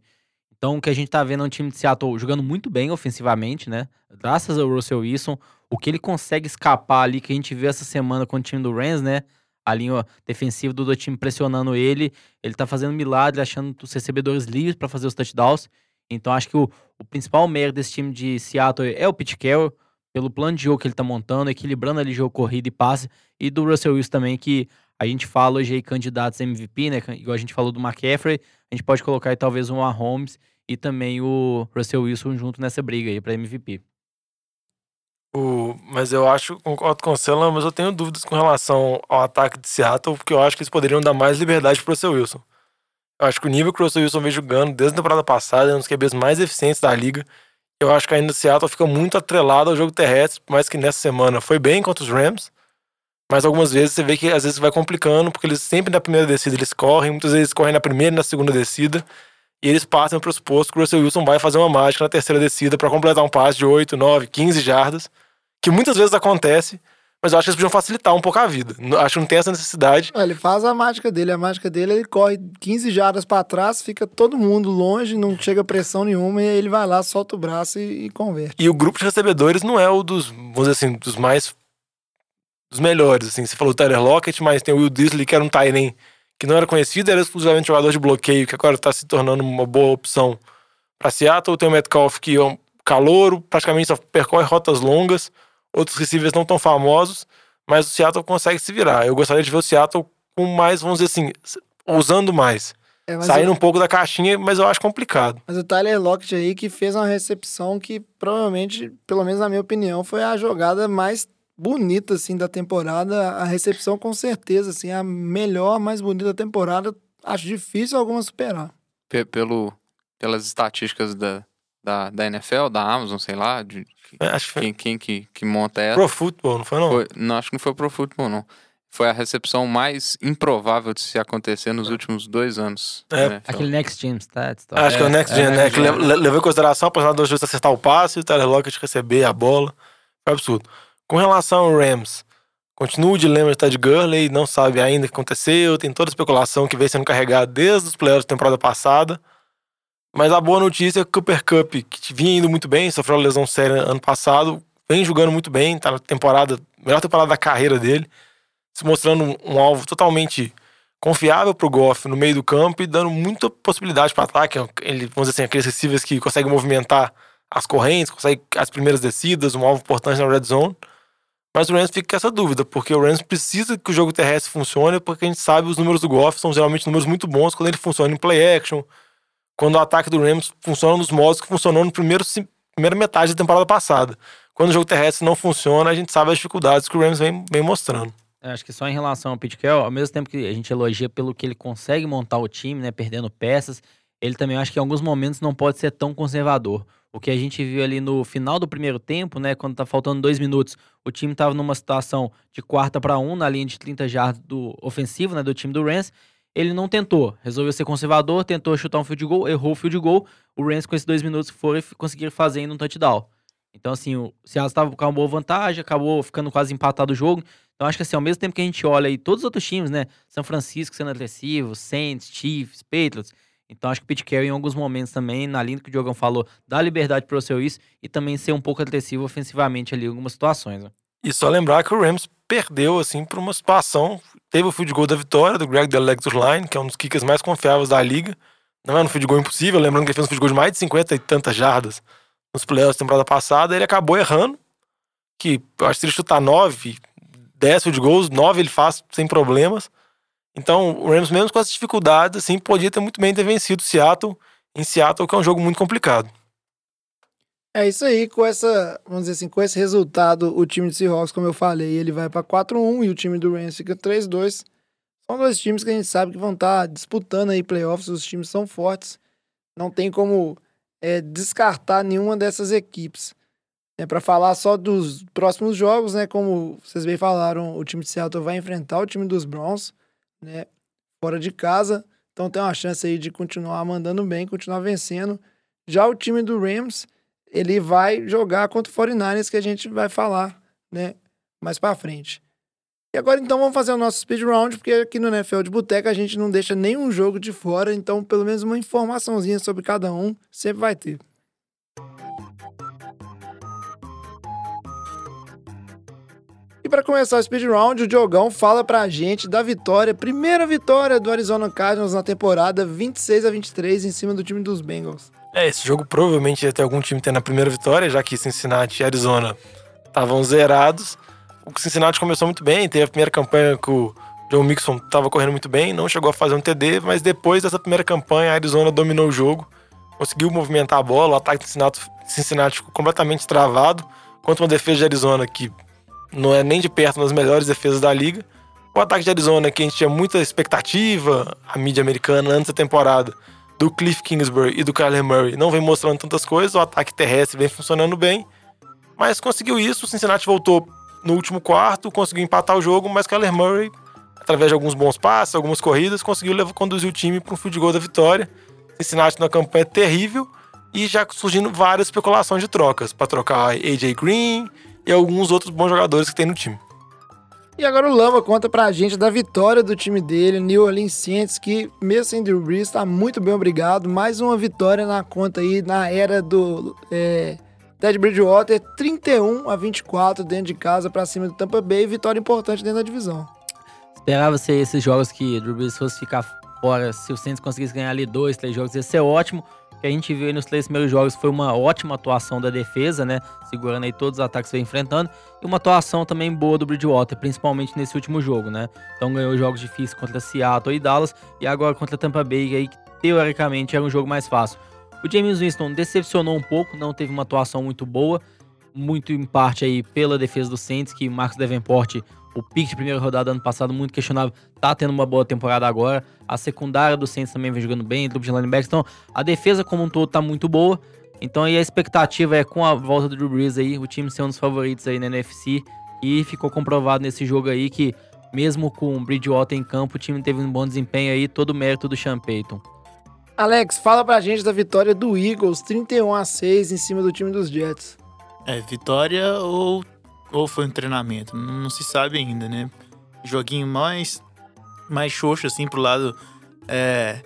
[SPEAKER 5] Então, o que a gente tá vendo é um time de Seattle jogando muito bem ofensivamente, né? Graças ao Russell Wilson, o que ele consegue escapar ali, que a gente viu essa semana com o time do Rams, né? A linha defensiva do, do time pressionando ele, ele tá fazendo milagre, achando os recebedores livres para fazer os touchdowns. Então, acho que o, o principal mérito desse time de Seattle é o Pete Carroll, pelo plano de jogo que ele tá montando, equilibrando ali jogo corrida e passe, e do Russell Wilson também, que a gente fala hoje aí candidatos MVP, né? Igual a gente falou do McCaffrey, a gente pode colocar aí talvez o Mahomes e também o Russell Wilson junto nessa briga aí para MVP.
[SPEAKER 4] O- mas eu acho, concordo com o Celan, mas eu tenho dúvidas com relação ao ataque de Seattle, porque eu acho que eles poderiam dar mais liberdade pro Russell Wilson. Eu acho que o nível que o Russell Wilson vem jogando desde a temporada passada é um dos QBs mais eficientes da liga. Eu acho que ainda o Seattle fica muito atrelado ao jogo terrestre, por mais que nessa semana foi bem contra os Rams. Mas algumas vezes você vê que às vezes vai complicando, porque eles sempre na primeira descida eles correm, muitas vezes correm na primeira e na segunda descida. E eles passam para os postos que o Russell Wilson vai fazer uma mágica na terceira descida para completar um passe de 8, 9, 15 jardas, que muitas vezes acontece, mas eu acho que eles podiam facilitar um pouco a vida. Acho que não tem essa necessidade.
[SPEAKER 3] Ele faz a mágica dele. A mágica dele, ele corre 15 jardas pra trás, fica todo mundo longe, não chega pressão nenhuma, e aí ele vai lá, solta o braço e, e converte.
[SPEAKER 4] E o grupo de recebedores não é o dos, vamos dizer assim, dos mais dos melhores, assim. Você falou o Tyler Lockett, mas tem o Will Disley, que era um Tyren que não era conhecido, era exclusivamente jogador de bloqueio, que agora tá se tornando uma boa opção para Seattle. Tem o Metcalf, que é um calouro, praticamente só percorre rotas longas. Outros receivers não tão famosos, mas o Seattle consegue se virar. Eu gostaria de ver o Seattle com mais, vamos dizer assim, usando mais.
[SPEAKER 3] É,
[SPEAKER 4] Saindo
[SPEAKER 3] o-
[SPEAKER 4] um pouco da caixinha, mas eu acho complicado.
[SPEAKER 3] Mas o Tyler Lockett aí que fez uma recepção que provavelmente, pelo menos na minha opinião, foi a jogada mais bonita assim da temporada. A recepção com certeza assim, a melhor, mais bonita da temporada. Acho difícil alguma superar.
[SPEAKER 6] Pe- pelo, pelas estatísticas da, da, da NFL, da Amazon, sei lá, de,
[SPEAKER 4] É, Acho que foi
[SPEAKER 6] quem, quem que, que monta ela.
[SPEAKER 4] Pro Football, não foi não?
[SPEAKER 6] Foi- não, acho que não foi pro futebol, não. Foi a recepção mais improvável de se acontecer nos últimos dois anos.
[SPEAKER 4] É.
[SPEAKER 6] né?
[SPEAKER 5] Aquele Next Gen tal.
[SPEAKER 4] Acho que é o Next Gen,
[SPEAKER 5] é,
[SPEAKER 4] né? Que
[SPEAKER 5] é.
[SPEAKER 4] le- le- levou em consideração a possibilidade do juiz acertar o passe e o Tyler Lockett receber a bola. Foi absurdo. Com relação ao Rams, continua o dilema de Ted Gurley, não sabe ainda o que aconteceu, tem toda a especulação que vem sendo carregada desde os playoffs da temporada passada. Mas a boa notícia é que o Cooper Cup, que vinha indo muito bem, sofreu uma lesão séria ano passado, vem jogando muito bem, tá na temporada, melhor temporada da carreira dele, se mostrando um, alvo totalmente confiável pro Goff no meio do campo e dando muita possibilidade para ataque. Ele, vamos dizer assim, aqueles receivers que conseguem movimentar as correntes, conseguem as primeiras descidas, um alvo importante na red zone. Mas o Rams fica com essa dúvida, porque o Rams precisa que o jogo terrestre funcione, porque a gente sabe os números do Goff são geralmente números muito bons quando ele funciona em play action, quando o ataque do Rams funciona nos modos que funcionou no primeiro, primeira metade da temporada passada. Quando o jogo terrestre não funciona, a gente sabe as dificuldades que o Rams vem, vem mostrando.
[SPEAKER 5] Eu acho que só em relação ao Pete ao mesmo tempo que a gente elogia pelo que ele consegue montar o time, né, perdendo peças, ele também acho que em alguns momentos não pode ser tão conservador. O que a gente viu ali no final do primeiro tempo, né, quando tá faltando dois minutos, o time tava numa situação de quarta para um na linha de 30 jardas do ofensivo, né, do time do Rams. Ele não tentou, resolveu ser conservador, tentou chutar um field goal, errou o field goal. O Rams com esses dois minutos foram e f- conseguiram fazer ainda um touchdown. Então, assim, o Seattle estava com uma boa vantagem, acabou ficando quase empatado o jogo. Então, acho que assim, ao mesmo tempo que a gente olha aí todos os outros times, né? São Francisco sendo agressivo, Saints, Chiefs, Patriots. Então, acho que o Pete Carroll, em alguns momentos também, na linha que o Diogão falou, dá liberdade para o seu isso e também ser um pouco agressivo ofensivamente ali em algumas situações. Né?
[SPEAKER 4] E só lembrar que o Rams perdeu, assim, por uma situação. Teve o field goal da vitória do Greg Delectus Line, que é um dos kickers mais confiáveis da liga. Não é um field goal impossível, lembrando que ele fez um field goal de mais de 50 e tantas jardas nos playoffs da temporada passada. Ele acabou errando, que eu acho que se ele chutar 9, 10 field goals, 9 ele faz sem problemas. Então, o Rams, mesmo com essas dificuldades, assim, podia ter muito bem ter vencido o Seattle, em Seattle, que é um jogo muito complicado.
[SPEAKER 3] É isso aí, com essa, vamos dizer assim, com esse resultado, o time de Seahawks, como eu falei, ele vai para 4-1 e o time do Rams fica 3-2. São dois times que a gente sabe que vão estar disputando aí playoffs, os times são fortes. Não tem como é, descartar nenhuma dessas equipes. É para falar só dos próximos jogos, né? Como vocês bem falaram, o time de Seattle vai enfrentar o time dos Browns, né? Fora de casa. Então tem uma chance aí de continuar mandando bem, continuar vencendo. Já o time do Rams, ele vai jogar contra o 49ers, que a gente vai falar, né? Mais pra frente. E agora então vamos fazer o nosso speed round, porque aqui no NFL de Boteca a gente não deixa nenhum jogo de fora, então pelo menos uma informaçãozinha sobre cada um sempre vai ter. E para começar o speed round, o Diogão fala pra gente da vitória, primeira vitória do Arizona Cardinals na temporada 26 a 23 em cima do time dos Bengals.
[SPEAKER 4] É, esse jogo provavelmente ia ter algum time tendo a primeira vitória, já que Cincinnati e Arizona estavam zerados. O Cincinnati começou muito bem, teve a primeira campanha que o Joe Mixon estava correndo muito bem, não chegou a fazer um TD, mas depois dessa primeira campanha, a Arizona dominou o jogo, conseguiu movimentar a bola, o ataque do Cincinnati, Cincinnati ficou completamente travado, contra uma defesa de Arizona que não é nem de perto uma das melhores defesas da liga. O ataque de Arizona, que a gente tinha muita expectativa, a mídia americana antes da temporada, do Cliff Kingsbury e do Kyler Murray não vem mostrando tantas coisas, o ataque terrestre vem funcionando bem, mas conseguiu isso, o Cincinnati voltou no último quarto, conseguiu empatar o jogo, mas Kyler Murray, através de alguns bons passes, algumas corridas, conseguiu levar, conduzir o time para um field goal da vitória. Cincinnati numa campanha terrível e já surgindo várias especulações de trocas, para trocar AJ Green e alguns outros bons jogadores que tem no time.
[SPEAKER 3] E agora o Lama conta pra gente da vitória do time dele, New Orleans Saints, que mesmo sem Drew Brees, tá muito bem obrigado. Mais uma vitória na conta aí, na era do é, Ted Bridgewater 31 a 24 dentro de casa pra cima do Tampa Bay, vitória importante dentro da divisão.
[SPEAKER 5] Esperava ser esses jogos que o Drew Brees fosse ficar fora. Se o Saints conseguisse ganhar ali dois, três jogos, ia ser ótimo. Que a gente viu nos três primeiros jogos foi uma ótima atuação da defesa, né? Segurando aí todos os ataques que vem enfrentando. E uma atuação também boa do Bridgewater, principalmente nesse último jogo, né? Então ganhou jogos difíceis contra Seattle e Dallas. E agora contra Tampa Bay, aí que teoricamente era um jogo mais fácil. O James Winston decepcionou um pouco, não teve uma atuação muito boa. Muito em parte aí pela defesa do Saints, que Marcos Davenport o pique de primeira rodada ano passado, muito questionável, tá tendo uma boa temporada agora. A secundária do Saints também vem jogando bem, grupo de linebackers. Então, a defesa como um todo tá muito boa. Então, aí a expectativa é com a volta do Drew Brees aí, o time ser um dos favoritos aí na NFC. E ficou comprovado nesse jogo aí que, mesmo com o Bridgewater em campo, o time teve um bom desempenho aí, todo o mérito do Sean Payton.
[SPEAKER 3] Alex, fala pra gente da vitória do Eagles, 31 a 6 em cima do time dos Jets.
[SPEAKER 7] É, vitória ou, ou foi um treinamento? Não, se sabe ainda, né? Joguinho mais, mais xoxo, assim, pro lado. É,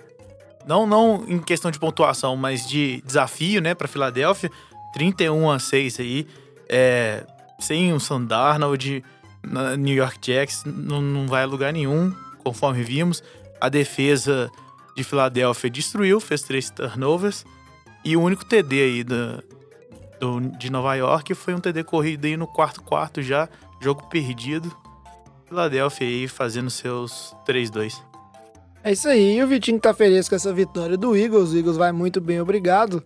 [SPEAKER 7] não, não em questão de pontuação, mas de desafio, né, pra Filadélfia. 31 a 6 aí. É, sem um Sandarnold, New York Jacks, não, não vai a lugar nenhum, conforme vimos. A defesa de Filadélfia destruiu, fez três turnovers. E o único TD aí da, do, de Nova York foi um TD corrido aí no quarto quarto já, jogo perdido. Filadélfia aí fazendo seus 3-2.
[SPEAKER 3] É isso aí, e o Vitinho tá feliz com essa vitória do Eagles. O Eagles vai muito bem, obrigado.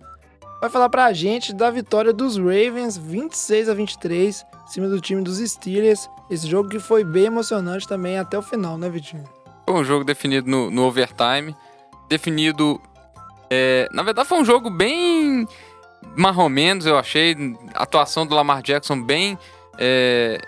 [SPEAKER 3] Vai falar pra gente da vitória dos Ravens, 26 a 23, em cima do time dos Steelers. Esse jogo que foi bem emocionante também até o final, né, Vitinho?
[SPEAKER 6] Foi um jogo definido no, no overtime. Definido. é, na verdade, foi um jogo bem. Marromenos, eu achei. A atuação do Lamar Jackson bem. é,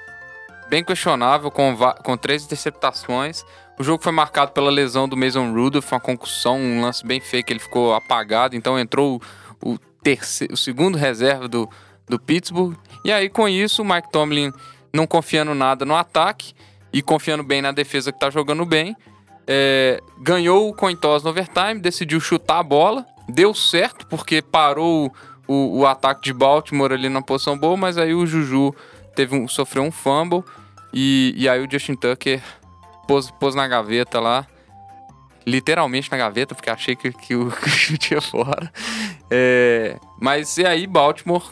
[SPEAKER 6] bem questionável, com, com três interceptações. O jogo foi marcado pela lesão do Mason Rudolph, uma concussão, um lance bem feio que ele ficou apagado. Então entrou o, o, terceiro, o segundo reserva do, do Pittsburgh. E aí, com isso, o Mike Tomlin não confiando nada no ataque e confiando bem na defesa que tá jogando bem. é, ganhou o coin no overtime, decidiu chutar a bola. Deu certo, porque parou o, o ataque de Baltimore ali na posição boa, mas aí o Juju teve um, sofreu um fumble. E, e aí o Justin Tucker pôs, pôs na gaveta lá. Literalmente na gaveta, porque achei que, que o chute ia fora. É, mas e aí Baltimore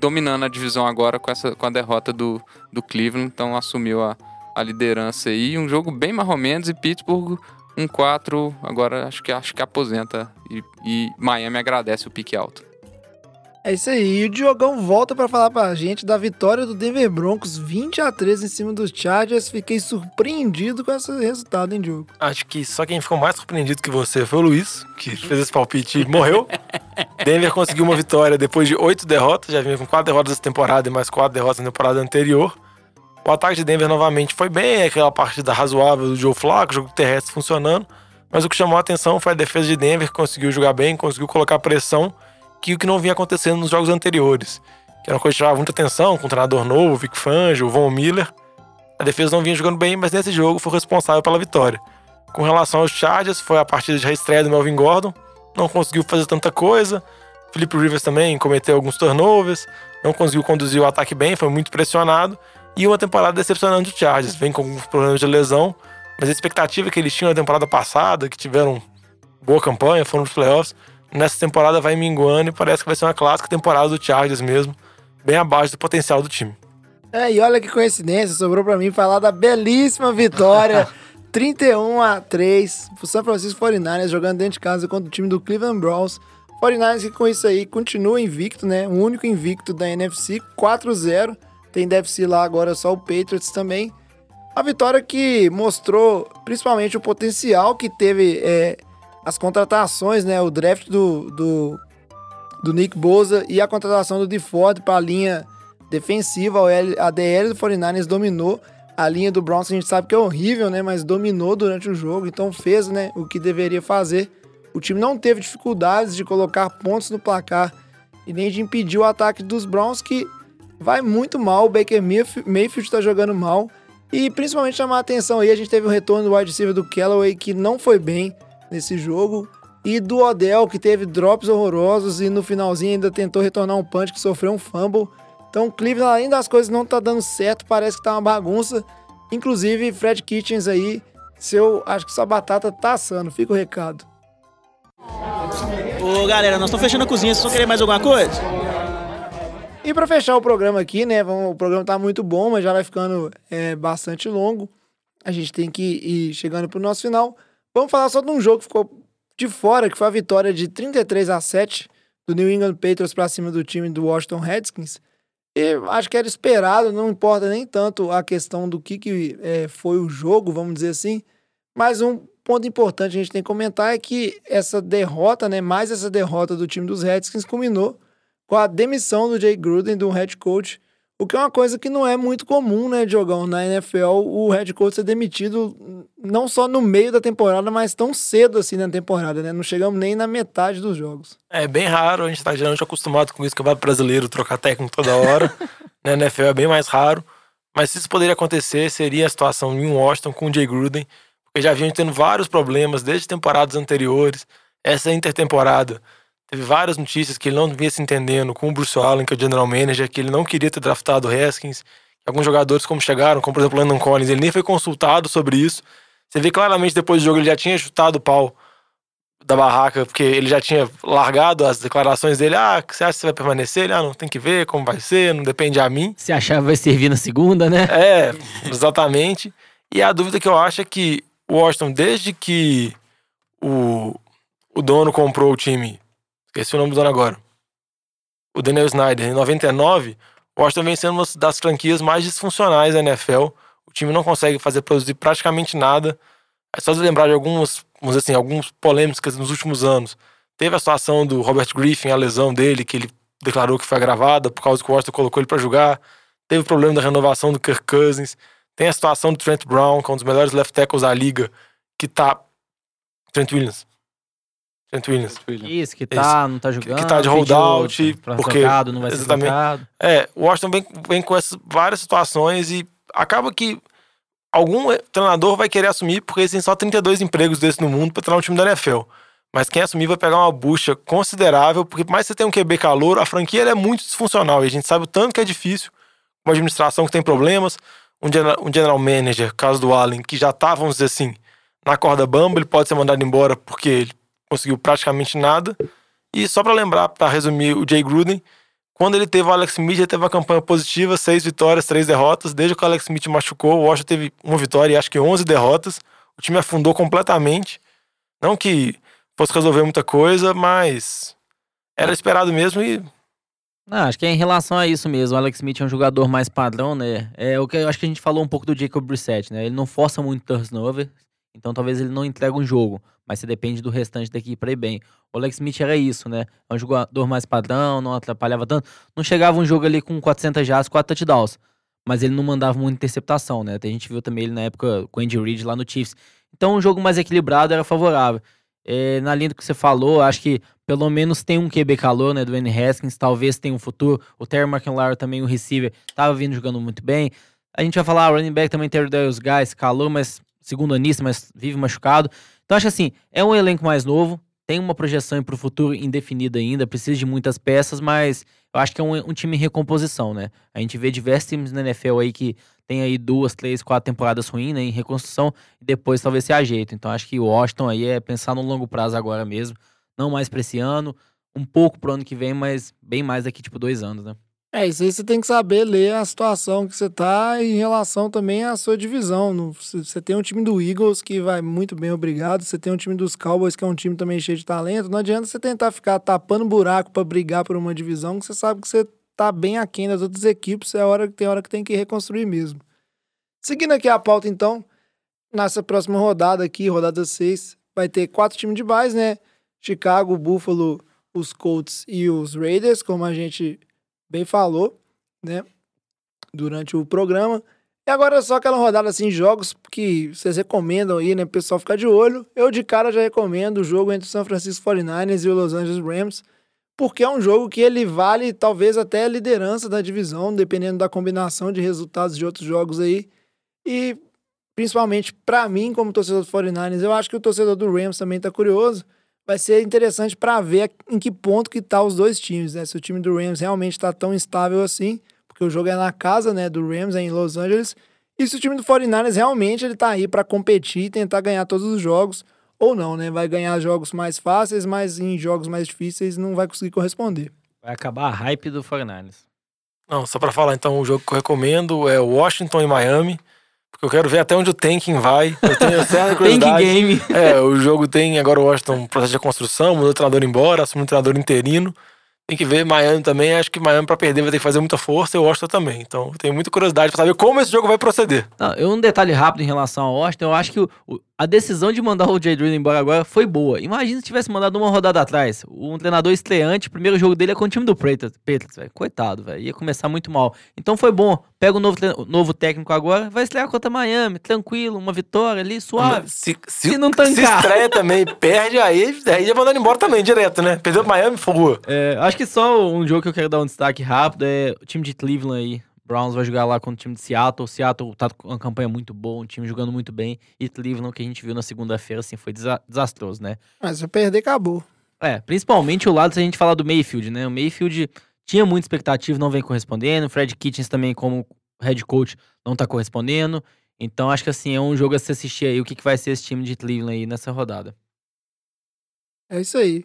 [SPEAKER 6] dominando a divisão agora com, essa, com a derrota do, do Cleveland, então assumiu a, a liderança aí. Um jogo bem mais ou menos e Pittsburgh 1-4, agora acho que, acho que aposenta e, e Miami agradece o pique alto.
[SPEAKER 3] É isso aí, e o Diogão volta pra falar pra gente da vitória do Denver Broncos, 20 a 13 em cima dos Chargers. Fiquei surpreendido com esse resultado, hein, Diogo?
[SPEAKER 4] Acho que só quem ficou mais surpreendido que você foi o Luiz, que fez esse palpite e morreu. Denver conseguiu uma vitória depois de oito derrotas, já vinha com quatro derrotas essa temporada e mais quatro derrotas na temporada anterior. O ataque de Denver novamente foi bem, aquela partida razoável do Joe Flacco, jogo terrestre funcionando. Mas o que chamou a atenção foi a defesa de Denver, que conseguiu jogar bem, conseguiu colocar pressão, que o que não vinha acontecendo nos jogos anteriores. Que era uma coisa que chamava muita atenção, com o treinador novo, Vic Fangio, Von Miller. A defesa não vinha jogando bem, mas nesse jogo foi responsável pela vitória. Com relação aos Chargers, foi a partida de reestreia do Melvin Gordon. Não conseguiu fazer tanta coisa. Felipe Rivers também cometeu alguns turnovers. Não conseguiu conduzir o ataque bem, foi muito pressionado. E uma temporada decepcionante do Chargers. Vem com alguns problemas de lesão. Mas a expectativa que eles tinham na temporada passada, que tiveram boa campanha, foram nos playoffs, nessa temporada vai minguando e parece que vai ser uma clássica temporada do Chargers mesmo. Bem abaixo do potencial do time.
[SPEAKER 3] É, e olha que coincidência, sobrou pra mim falar da belíssima vitória 31 a 3 pro San Francisco 49ers jogando dentro de casa contra o time do Cleveland Browns. 49ers que com isso aí continua invicto, né? O único invicto da NFC, 4-0. Tem NFC lá agora só o Patriots também. A vitória que mostrou principalmente o potencial que teve é, as contratações, né? O draft do, do, do Nick Boza e a contratação do DeFord para a linha defensiva. A DL do 49ers dominou. A linha do Browns a gente sabe que é horrível, né? Mas dominou durante o jogo, então fez né, o que deveria fazer. O time não teve dificuldades de colocar pontos no placar e nem de impedir o ataque dos Browns, que vai muito mal. O Baker Mayf- Mayfield está jogando mal. E principalmente chamar a atenção aí, a gente teve o retorno do wide receiver do Callaway, que não foi bem nesse jogo. E do Odell, que teve drops horrorosos e no finalzinho ainda tentou retornar um punch que sofreu um fumble. Então, Cleveland, além das coisas não tá dando certo, parece que tá uma bagunça. Inclusive, Fred Kitchens aí, seu, acho que sua batata tá assando. Fica o recado.
[SPEAKER 8] Ô, galera, nós estamos fechando a cozinha. Vocês vão querer mais alguma coisa?
[SPEAKER 3] E para fechar o programa aqui, né? vamos- o programa tá muito bom, mas já vai ficando é, bastante longo. A gente tem que ir chegando pro nosso final. Vamos falar só de um jogo que ficou de fora, que foi a vitória de 33 a 7 do New England Patriots para cima do time do Washington Redskins. E acho que era esperado, não importa nem tanto a questão do que, que é, foi o jogo, vamos dizer assim. Mas um ponto importante a gente tem que comentar é que essa derrota, né, mais essa derrota do time dos Redskins culminou com a demissão do Jay Gruden, do head coach, o que é uma coisa que não é muito comum, né, Diogão? Na NFL, o head coach ser demitido não só no meio da temporada, mas tão cedo assim na temporada, né? Não chegamos nem na metade dos jogos.
[SPEAKER 4] É bem raro, a gente tá geralmente acostumado com isso, que vai brasileiro trocar técnico toda hora. na NFL é bem mais raro. Mas se isso poderia acontecer, seria a situação em Washington com o Jay Gruden, porque já vinham tendo vários problemas desde temporadas anteriores. Essa intertemporada teve várias notícias que ele não vinha se entendendo com o Bruce Allen, que é o general manager, que ele não queria ter draftado o Haskins. Alguns jogadores, como chegaram, como por exemplo o Landon Collins, ele nem foi consultado sobre isso. Você vê claramente depois do jogo ele já tinha chutado o pau da barraca, porque ele já tinha largado as declarações dele. Ah, você acha que você vai permanecer? Ele, ah, não tem que ver como vai ser, não depende a mim.
[SPEAKER 5] Se achar vai servir na segunda, né?
[SPEAKER 4] É, exatamente. E a dúvida que eu acho é que o Washington, desde que o, o dono comprou o time, esqueci o nome do dono agora, o Daniel Snyder, em 99, o Washington vem sendo uma das franquias mais disfuncionais da NFL. O time não consegue fazer produzir praticamente nada. É só de lembrar de algumas, vamos assim, algumas polêmicas nos últimos anos. Teve a situação do Robert Griffin, a lesão dele, que ele declarou que foi agravada por causa que o Washington colocou ele para jogar. Teve o problema da renovação do Kirk Cousins. Tem a situação do Trent Brown, que é um dos melhores left tackles da liga, que tá. Trent Williams. Trent Williams.
[SPEAKER 5] Isso, que tá, não tá jogando.
[SPEAKER 4] Que tá de holdout, porque.
[SPEAKER 5] trocado, não vai ser
[SPEAKER 4] exatamente.
[SPEAKER 5] trocado.
[SPEAKER 4] É, o Washington vem, vem com essas várias situações e acaba que algum treinador vai querer assumir, porque existem só 32 empregos desses no mundo para treinar um time da NFL. Mas quem assumir vai pegar uma bucha considerável, porque por mais que você tenha um QB calor, a franquia ela é muito disfuncional. E a gente sabe o tanto que é difícil. Uma administração que tem problemas, um general, um general manager, caso do Allen, que já tá, vamos dizer assim, na corda bamba, ele pode ser mandado embora porque ele conseguiu praticamente nada. E só para lembrar, para resumir, o Jay Gruden, quando ele teve o Alex Smith, ele teve uma campanha positiva, seis vitórias, três derrotas. Desde que o Alex Smith machucou, o Washington teve uma vitória e acho que 11 derrotas. O time afundou completamente. Não que fosse resolver muita coisa, mas era esperado mesmo e
[SPEAKER 5] Não, acho que é em relação a isso mesmo. O Alex Smith é um jogador mais padrão, né? É o que acho que a gente falou um pouco do Jacob Brissett, né? Ele não força muito turnover, então talvez ele não entregue um jogo, mas você depende do restante da equipe para ir bem. O Alex Smith era isso, né? É um jogador mais padrão, não atrapalhava tanto. Não chegava um jogo ali com 400 jardas, 4 touchdowns, mas ele não mandava muita interceptação, né? Até a gente viu também ele na época com o Andy Reid lá no Chiefs. Então um jogo mais equilibrado era favorável. É, na linha do que você falou, acho que pelo menos tem um QB calor, né, do N. Haskins, talvez tenha um futuro. O Terry McLaurin também, o receiver, tava vindo jogando muito bem. A gente vai falar, o running back também tem o Darius Guys, calor, mas segundo anista, mas vive machucado. Então acho assim, é um elenco mais novo, tem uma projeção para o futuro indefinida ainda, precisa de muitas peças, mas eu acho que é um, um time em recomposição, né? A gente vê diversos times na NFL aí que tem aí duas, três, quatro temporadas ruins, né, em reconstrução, e depois talvez se ajeite. Então acho que o Washington aí é pensar no longo prazo agora mesmo, não mais para esse ano, um pouco pro ano que vem, mas bem mais daqui tipo dois anos, né?
[SPEAKER 3] É, isso aí você tem que saber ler a situação que você tá em relação também à sua divisão. Você tem um time do Eagles que vai muito bem, obrigado. Você tem um time dos Cowboys que é um time também cheio de talento. Não adianta você tentar ficar tapando buraco para brigar por uma divisão que você sabe que você tá bem aquém das outras equipes. É hora que tem hora que tem que reconstruir mesmo. Seguindo aqui a pauta, então, nessa próxima rodada aqui, rodada 6, vai ter quatro times de base, né? Chicago, Buffalo, os Colts e os Raiders, como a gente bem falou, né? Durante o programa. E agora é só aquela rodada assim, jogos que vocês recomendam aí, né? O pessoal ficar de olho. Eu de cara já recomendo o jogo entre o San Francisco 49ers e o Los Angeles Rams, porque é um jogo que ele vale talvez até a liderança da divisão, dependendo da combinação de resultados de outros jogos aí. E principalmente pra mim, como torcedor do 49ers, eu acho que o torcedor do Rams também tá curioso. Vai ser interessante para ver em que ponto que tá os dois times, né? Se o time do Rams realmente tá tão instável assim, porque o jogo é na casa, né, do Rams é em Los Angeles, e se o time do 49ers realmente ele tá aí para competir e tentar ganhar todos os jogos ou não, né? Vai ganhar jogos mais fáceis, mas em jogos mais difíceis não vai conseguir corresponder.
[SPEAKER 5] Vai acabar a hype do 49ers.
[SPEAKER 4] Não, só pra falar então, o jogo que eu recomendo é Washington e Miami. Porque eu quero ver até onde o tanking vai. Eu tenho certa
[SPEAKER 5] Tank
[SPEAKER 4] curiosidade.
[SPEAKER 5] game.
[SPEAKER 4] É, o jogo tem agora o Washington um processo de construção, mudou o treinador embora, assumiu um treinador interino. Tem que ver Miami também. Acho que Miami pra perder vai ter que fazer muita força e o Washington também. Então eu tenho muita curiosidade pra saber como esse jogo vai proceder.
[SPEAKER 5] Não, eu, um detalhe rápido em relação ao Washington, eu acho que o- a decisão de mandar o Jay Gruden embora agora foi boa. Imagina se tivesse mandado uma rodada atrás. Um treinador estreante, o primeiro jogo dele é com o time do Patriots, Patriots, velho. Coitado, velho. Ia começar muito mal. Então foi bom. Pega o novo, tre- o novo técnico agora, vai estrear contra Miami, tranquilo, uma vitória ali, suave.
[SPEAKER 4] Se, se,
[SPEAKER 5] Se não
[SPEAKER 4] se
[SPEAKER 5] tancar.
[SPEAKER 4] estreia também, perde, aí, aí já mandando embora também, direto, né? Perdeu pro Miami, fogo.
[SPEAKER 5] É, acho que só um jogo que eu quero dar um destaque rápido é o time de Cleveland aí. Browns vai jogar lá contra o time de Seattle. Seattle tá com uma campanha muito boa, um time jogando muito bem. E Cleveland, que a gente viu na segunda-feira, assim, foi desa- desastroso, né?
[SPEAKER 3] Mas se perder, acabou.
[SPEAKER 5] É, principalmente o lado se a gente falar do Mayfield, né? O Mayfield tinha muita expectativa, não vem correspondendo. O Fred Kitchens também, como head coach, não tá correspondendo. Então acho que assim, é um jogo a se assistir aí, o que, que vai ser esse time de Cleveland aí nessa rodada.
[SPEAKER 3] É isso aí.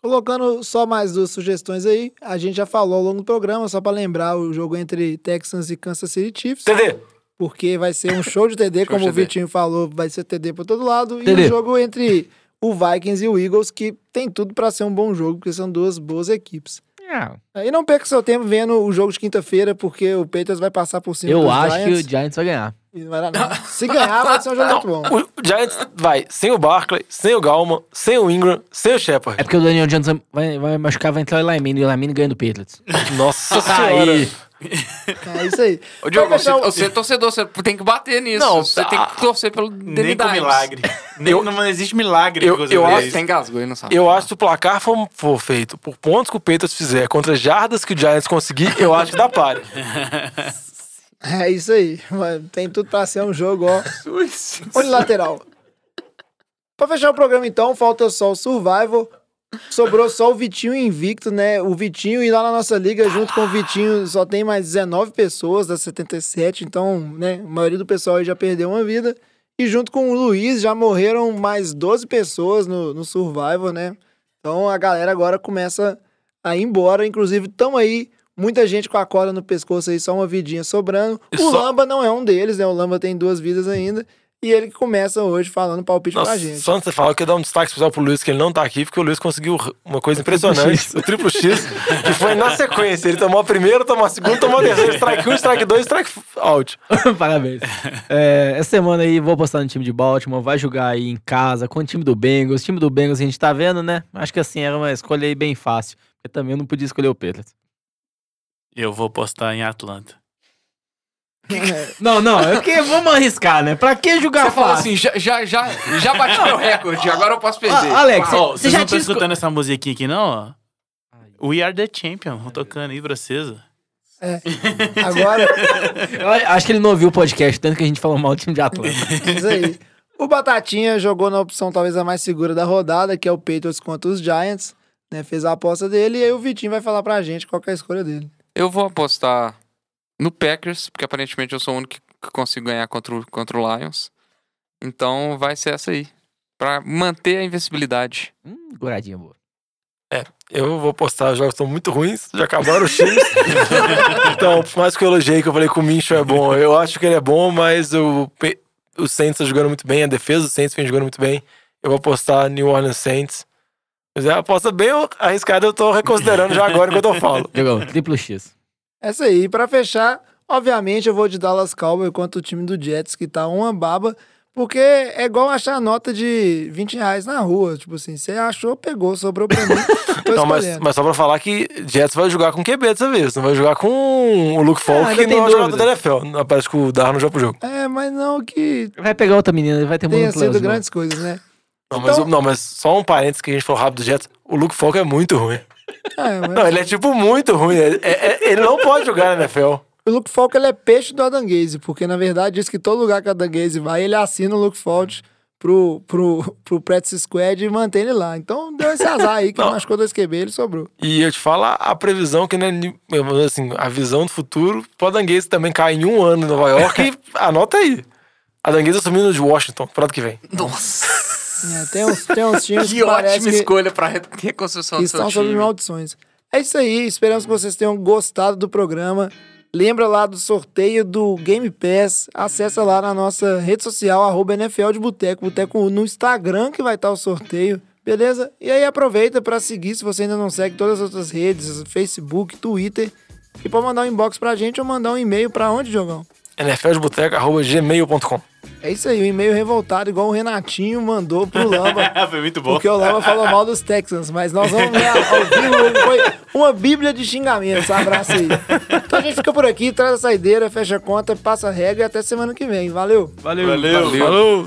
[SPEAKER 3] Colocando só mais duas sugestões aí, a gente já falou ao longo do programa, só pra lembrar o jogo entre Texans e Kansas City Chiefs.
[SPEAKER 4] TD.
[SPEAKER 3] Porque vai ser um show de TD, como
[SPEAKER 6] de
[SPEAKER 3] o
[SPEAKER 6] TD.
[SPEAKER 3] Vitinho falou, vai ser TD pra todo lado. E
[SPEAKER 5] TD.
[SPEAKER 3] um jogo entre o Vikings e o Eagles, que tem tudo pra ser um bom jogo, porque são duas boas equipes.
[SPEAKER 5] É,
[SPEAKER 3] E não perca seu tempo vendo o jogo de quinta-feira, porque o Patriots vai passar por cima
[SPEAKER 5] eu
[SPEAKER 3] dos
[SPEAKER 5] acho
[SPEAKER 3] Giants.
[SPEAKER 5] que o Giants vai ganhar.
[SPEAKER 3] Não dar nada. Se ganhar, vai ser um jogo muito bom.
[SPEAKER 4] O Giants vai sem o Barkley, sem o Galman, sem o Ingram, sem o Shepard.
[SPEAKER 5] É porque o Daniel Jones vai, vai machucar, vai entrar o Eli Manning, e o Eli Manning ganha do Patriots.
[SPEAKER 4] Nossa senhora.
[SPEAKER 5] Aí,
[SPEAKER 3] É isso aí.
[SPEAKER 6] Ô, Diogo, você,
[SPEAKER 3] o-
[SPEAKER 6] você é torcedor, você tem que bater nisso.
[SPEAKER 4] Não,
[SPEAKER 6] você
[SPEAKER 4] ah,
[SPEAKER 6] tem que torcer pelo
[SPEAKER 7] Nem com milagre. Nem, não existe milagre
[SPEAKER 4] Eu- eu acho-.
[SPEAKER 6] Tem gasgo aí, não sabe?
[SPEAKER 4] Eu acho que se o placar for, for feito por pontos que o Patriots fizer contra jardas que o Giants conseguir, eu acho que dá pare.
[SPEAKER 3] É isso aí. Mano, Tem tudo pra ser um jogo, ó. Unilateral. Pra fechar o programa, então, falta só o Survival. Sobrou só o Vitinho invicto, né? O Vitinho e lá na nossa liga, junto com o Vitinho, só tem mais 19 pessoas das 77. Então, né? A maioria do pessoal aí já perdeu uma vida. E junto com o Luiz, já morreram mais 12 pessoas no, no Survival, né? Então a galera agora começa a ir embora. Inclusive, estão aí muita gente com a corda no pescoço aí, só uma vidinha sobrando.
[SPEAKER 4] E
[SPEAKER 3] o
[SPEAKER 4] só-
[SPEAKER 3] Lamba não é um deles, né? O Lamba tem duas vidas ainda. E ele que começa hoje falando palpite pra
[SPEAKER 4] Nossa,
[SPEAKER 3] gente.
[SPEAKER 4] só antes de você falar, eu queria dar um destaque especial pro Luiz, que ele não tá aqui, porque o Luiz conseguiu uma coisa impressionante, o triplo X, que foi na sequência. Ele tomou a primeira, tomou a segunda, tomou a terceira, strike 1, strike 2, strike out.
[SPEAKER 5] Parabéns. É, essa semana aí vou postar no time de Baltimore, vai jogar aí em casa com o time do Bengals. O time do Bengals a gente tá vendo, né? Acho que assim era uma escolha aí bem fácil. Porque também eu não podia escolher o Patriots.
[SPEAKER 7] Eu vou postar em Atlanta.
[SPEAKER 5] Não, não, é que vamos arriscar, né? Pra que jogar
[SPEAKER 6] Você fala
[SPEAKER 5] fácil?
[SPEAKER 6] assim, já, já, já, já bati meu recorde, agora eu posso perder.
[SPEAKER 5] Ah, Alex, Você
[SPEAKER 7] vocês
[SPEAKER 5] já
[SPEAKER 7] não estão escutando essa musiquinha aqui, não? ó? We are the champion. Vou tocando aí pra vocês. ó.
[SPEAKER 3] Agora,
[SPEAKER 5] Eu acho que ele não ouviu o podcast, tanto que a gente falou mal do time de Atlanta.
[SPEAKER 3] é isso aí. O Batatinha jogou na opção talvez a mais segura da rodada, que é o Patriots contra os Giants. Né? Fez a aposta dele e aí o Vitinho vai falar pra gente qual que é a escolha dele.
[SPEAKER 6] Eu vou apostar no Packers, porque aparentemente eu sou o único que consigo ganhar contra o, contra o Lions. Então vai ser essa aí. Pra manter a invencibilidade.
[SPEAKER 5] hum, goradinha boa.
[SPEAKER 4] Eu vou postar, os jogos estão muito ruins, já acabaram os times. então, por mais que eu elogiei que eu falei que o Mincho é bom, eu acho que ele é bom, mas o, o Saints tá jogando muito bem, a defesa do Saints vem jogando muito bem. Eu vou apostar New Orleans Saints. Mas é uma aposta bem arriscada, eu tô reconsiderando já agora enquanto eu falo.
[SPEAKER 5] Jogou, triplo X.
[SPEAKER 3] Essa aí, pra fechar, obviamente eu vou de Dallas Cowboys contra o time do Jets, que tá uma baba, porque é igual achar nota de 20 reais na rua. Tipo assim, você achou, pegou, sobrou pra mim.
[SPEAKER 4] Não, mas, mas só pra falar que Jets vai jogar com QB dessa vez, não vai jogar com o Luke Falk,
[SPEAKER 5] ainda
[SPEAKER 4] que
[SPEAKER 5] tem
[SPEAKER 4] não é jogador da. NFL. Não Parece que o Darno joga pro jogo.
[SPEAKER 3] É, mas não que
[SPEAKER 5] Vai pegar outra menina, vai ter
[SPEAKER 3] tenha
[SPEAKER 5] muito
[SPEAKER 3] sido
[SPEAKER 5] playoffs,
[SPEAKER 3] grandes coisas, né?
[SPEAKER 4] Não, mas,
[SPEAKER 3] Então-
[SPEAKER 4] não, mas só um parênteses que a gente falou rápido do Jets. O Luke Falk é muito ruim.
[SPEAKER 3] É, mas
[SPEAKER 4] Não, ele é tipo muito ruim. Ele, é- é- ele não pode jogar na NFL.
[SPEAKER 3] O Luke Falk ele é peixe do Adam Gaze, porque na verdade diz que todo lugar que o Adam Gaze vai, ele assina o Luke Falk pro, pro, pro Practice Squad e mantém ele lá. Então deu esse azar aí, que
[SPEAKER 4] Não.
[SPEAKER 3] machucou dois QB, ele sobrou.
[SPEAKER 4] E eu te falo a, previsão que, né, assim, a visão do futuro, Podanguese também cai em um ano em Nova York e anota aí. A Danguesa assumindo de Washington, pro ano que vem.
[SPEAKER 6] Nossa.
[SPEAKER 3] É, tem, uns, tem uns times que,
[SPEAKER 6] Que ótima escolha pra re- reconstrução
[SPEAKER 3] que
[SPEAKER 6] do seu
[SPEAKER 3] estão sob
[SPEAKER 6] time.
[SPEAKER 3] maldições. É isso aí, esperamos que vocês tenham gostado do programa. Lembra lá do sorteio do Game Pass. Acessa lá na nossa rede social, arroba NFL de Boteco. Boteco no Instagram que vai estar o sorteio. Beleza? E aí aproveita para seguir, se você ainda não segue todas as outras redes, Facebook, Twitter. E para mandar um inbox pra gente ou mandar um e-mail para onde, Jogão?
[SPEAKER 4] nfldeboteca.gmail.com
[SPEAKER 3] É isso aí, um e-mail revoltado, igual o Renatinho mandou pro Lamba.
[SPEAKER 7] Foi muito bom.
[SPEAKER 3] Porque o Lamba falou mal dos Texans, mas nós vamos vivo. Foi uma bíblia de xingamentos. Abraço aí. Então a gente fica por aqui, traz a saideira, fecha a conta, passa a regra e até semana que vem. Valeu!
[SPEAKER 7] Valeu.
[SPEAKER 6] Valeu.
[SPEAKER 4] Falou!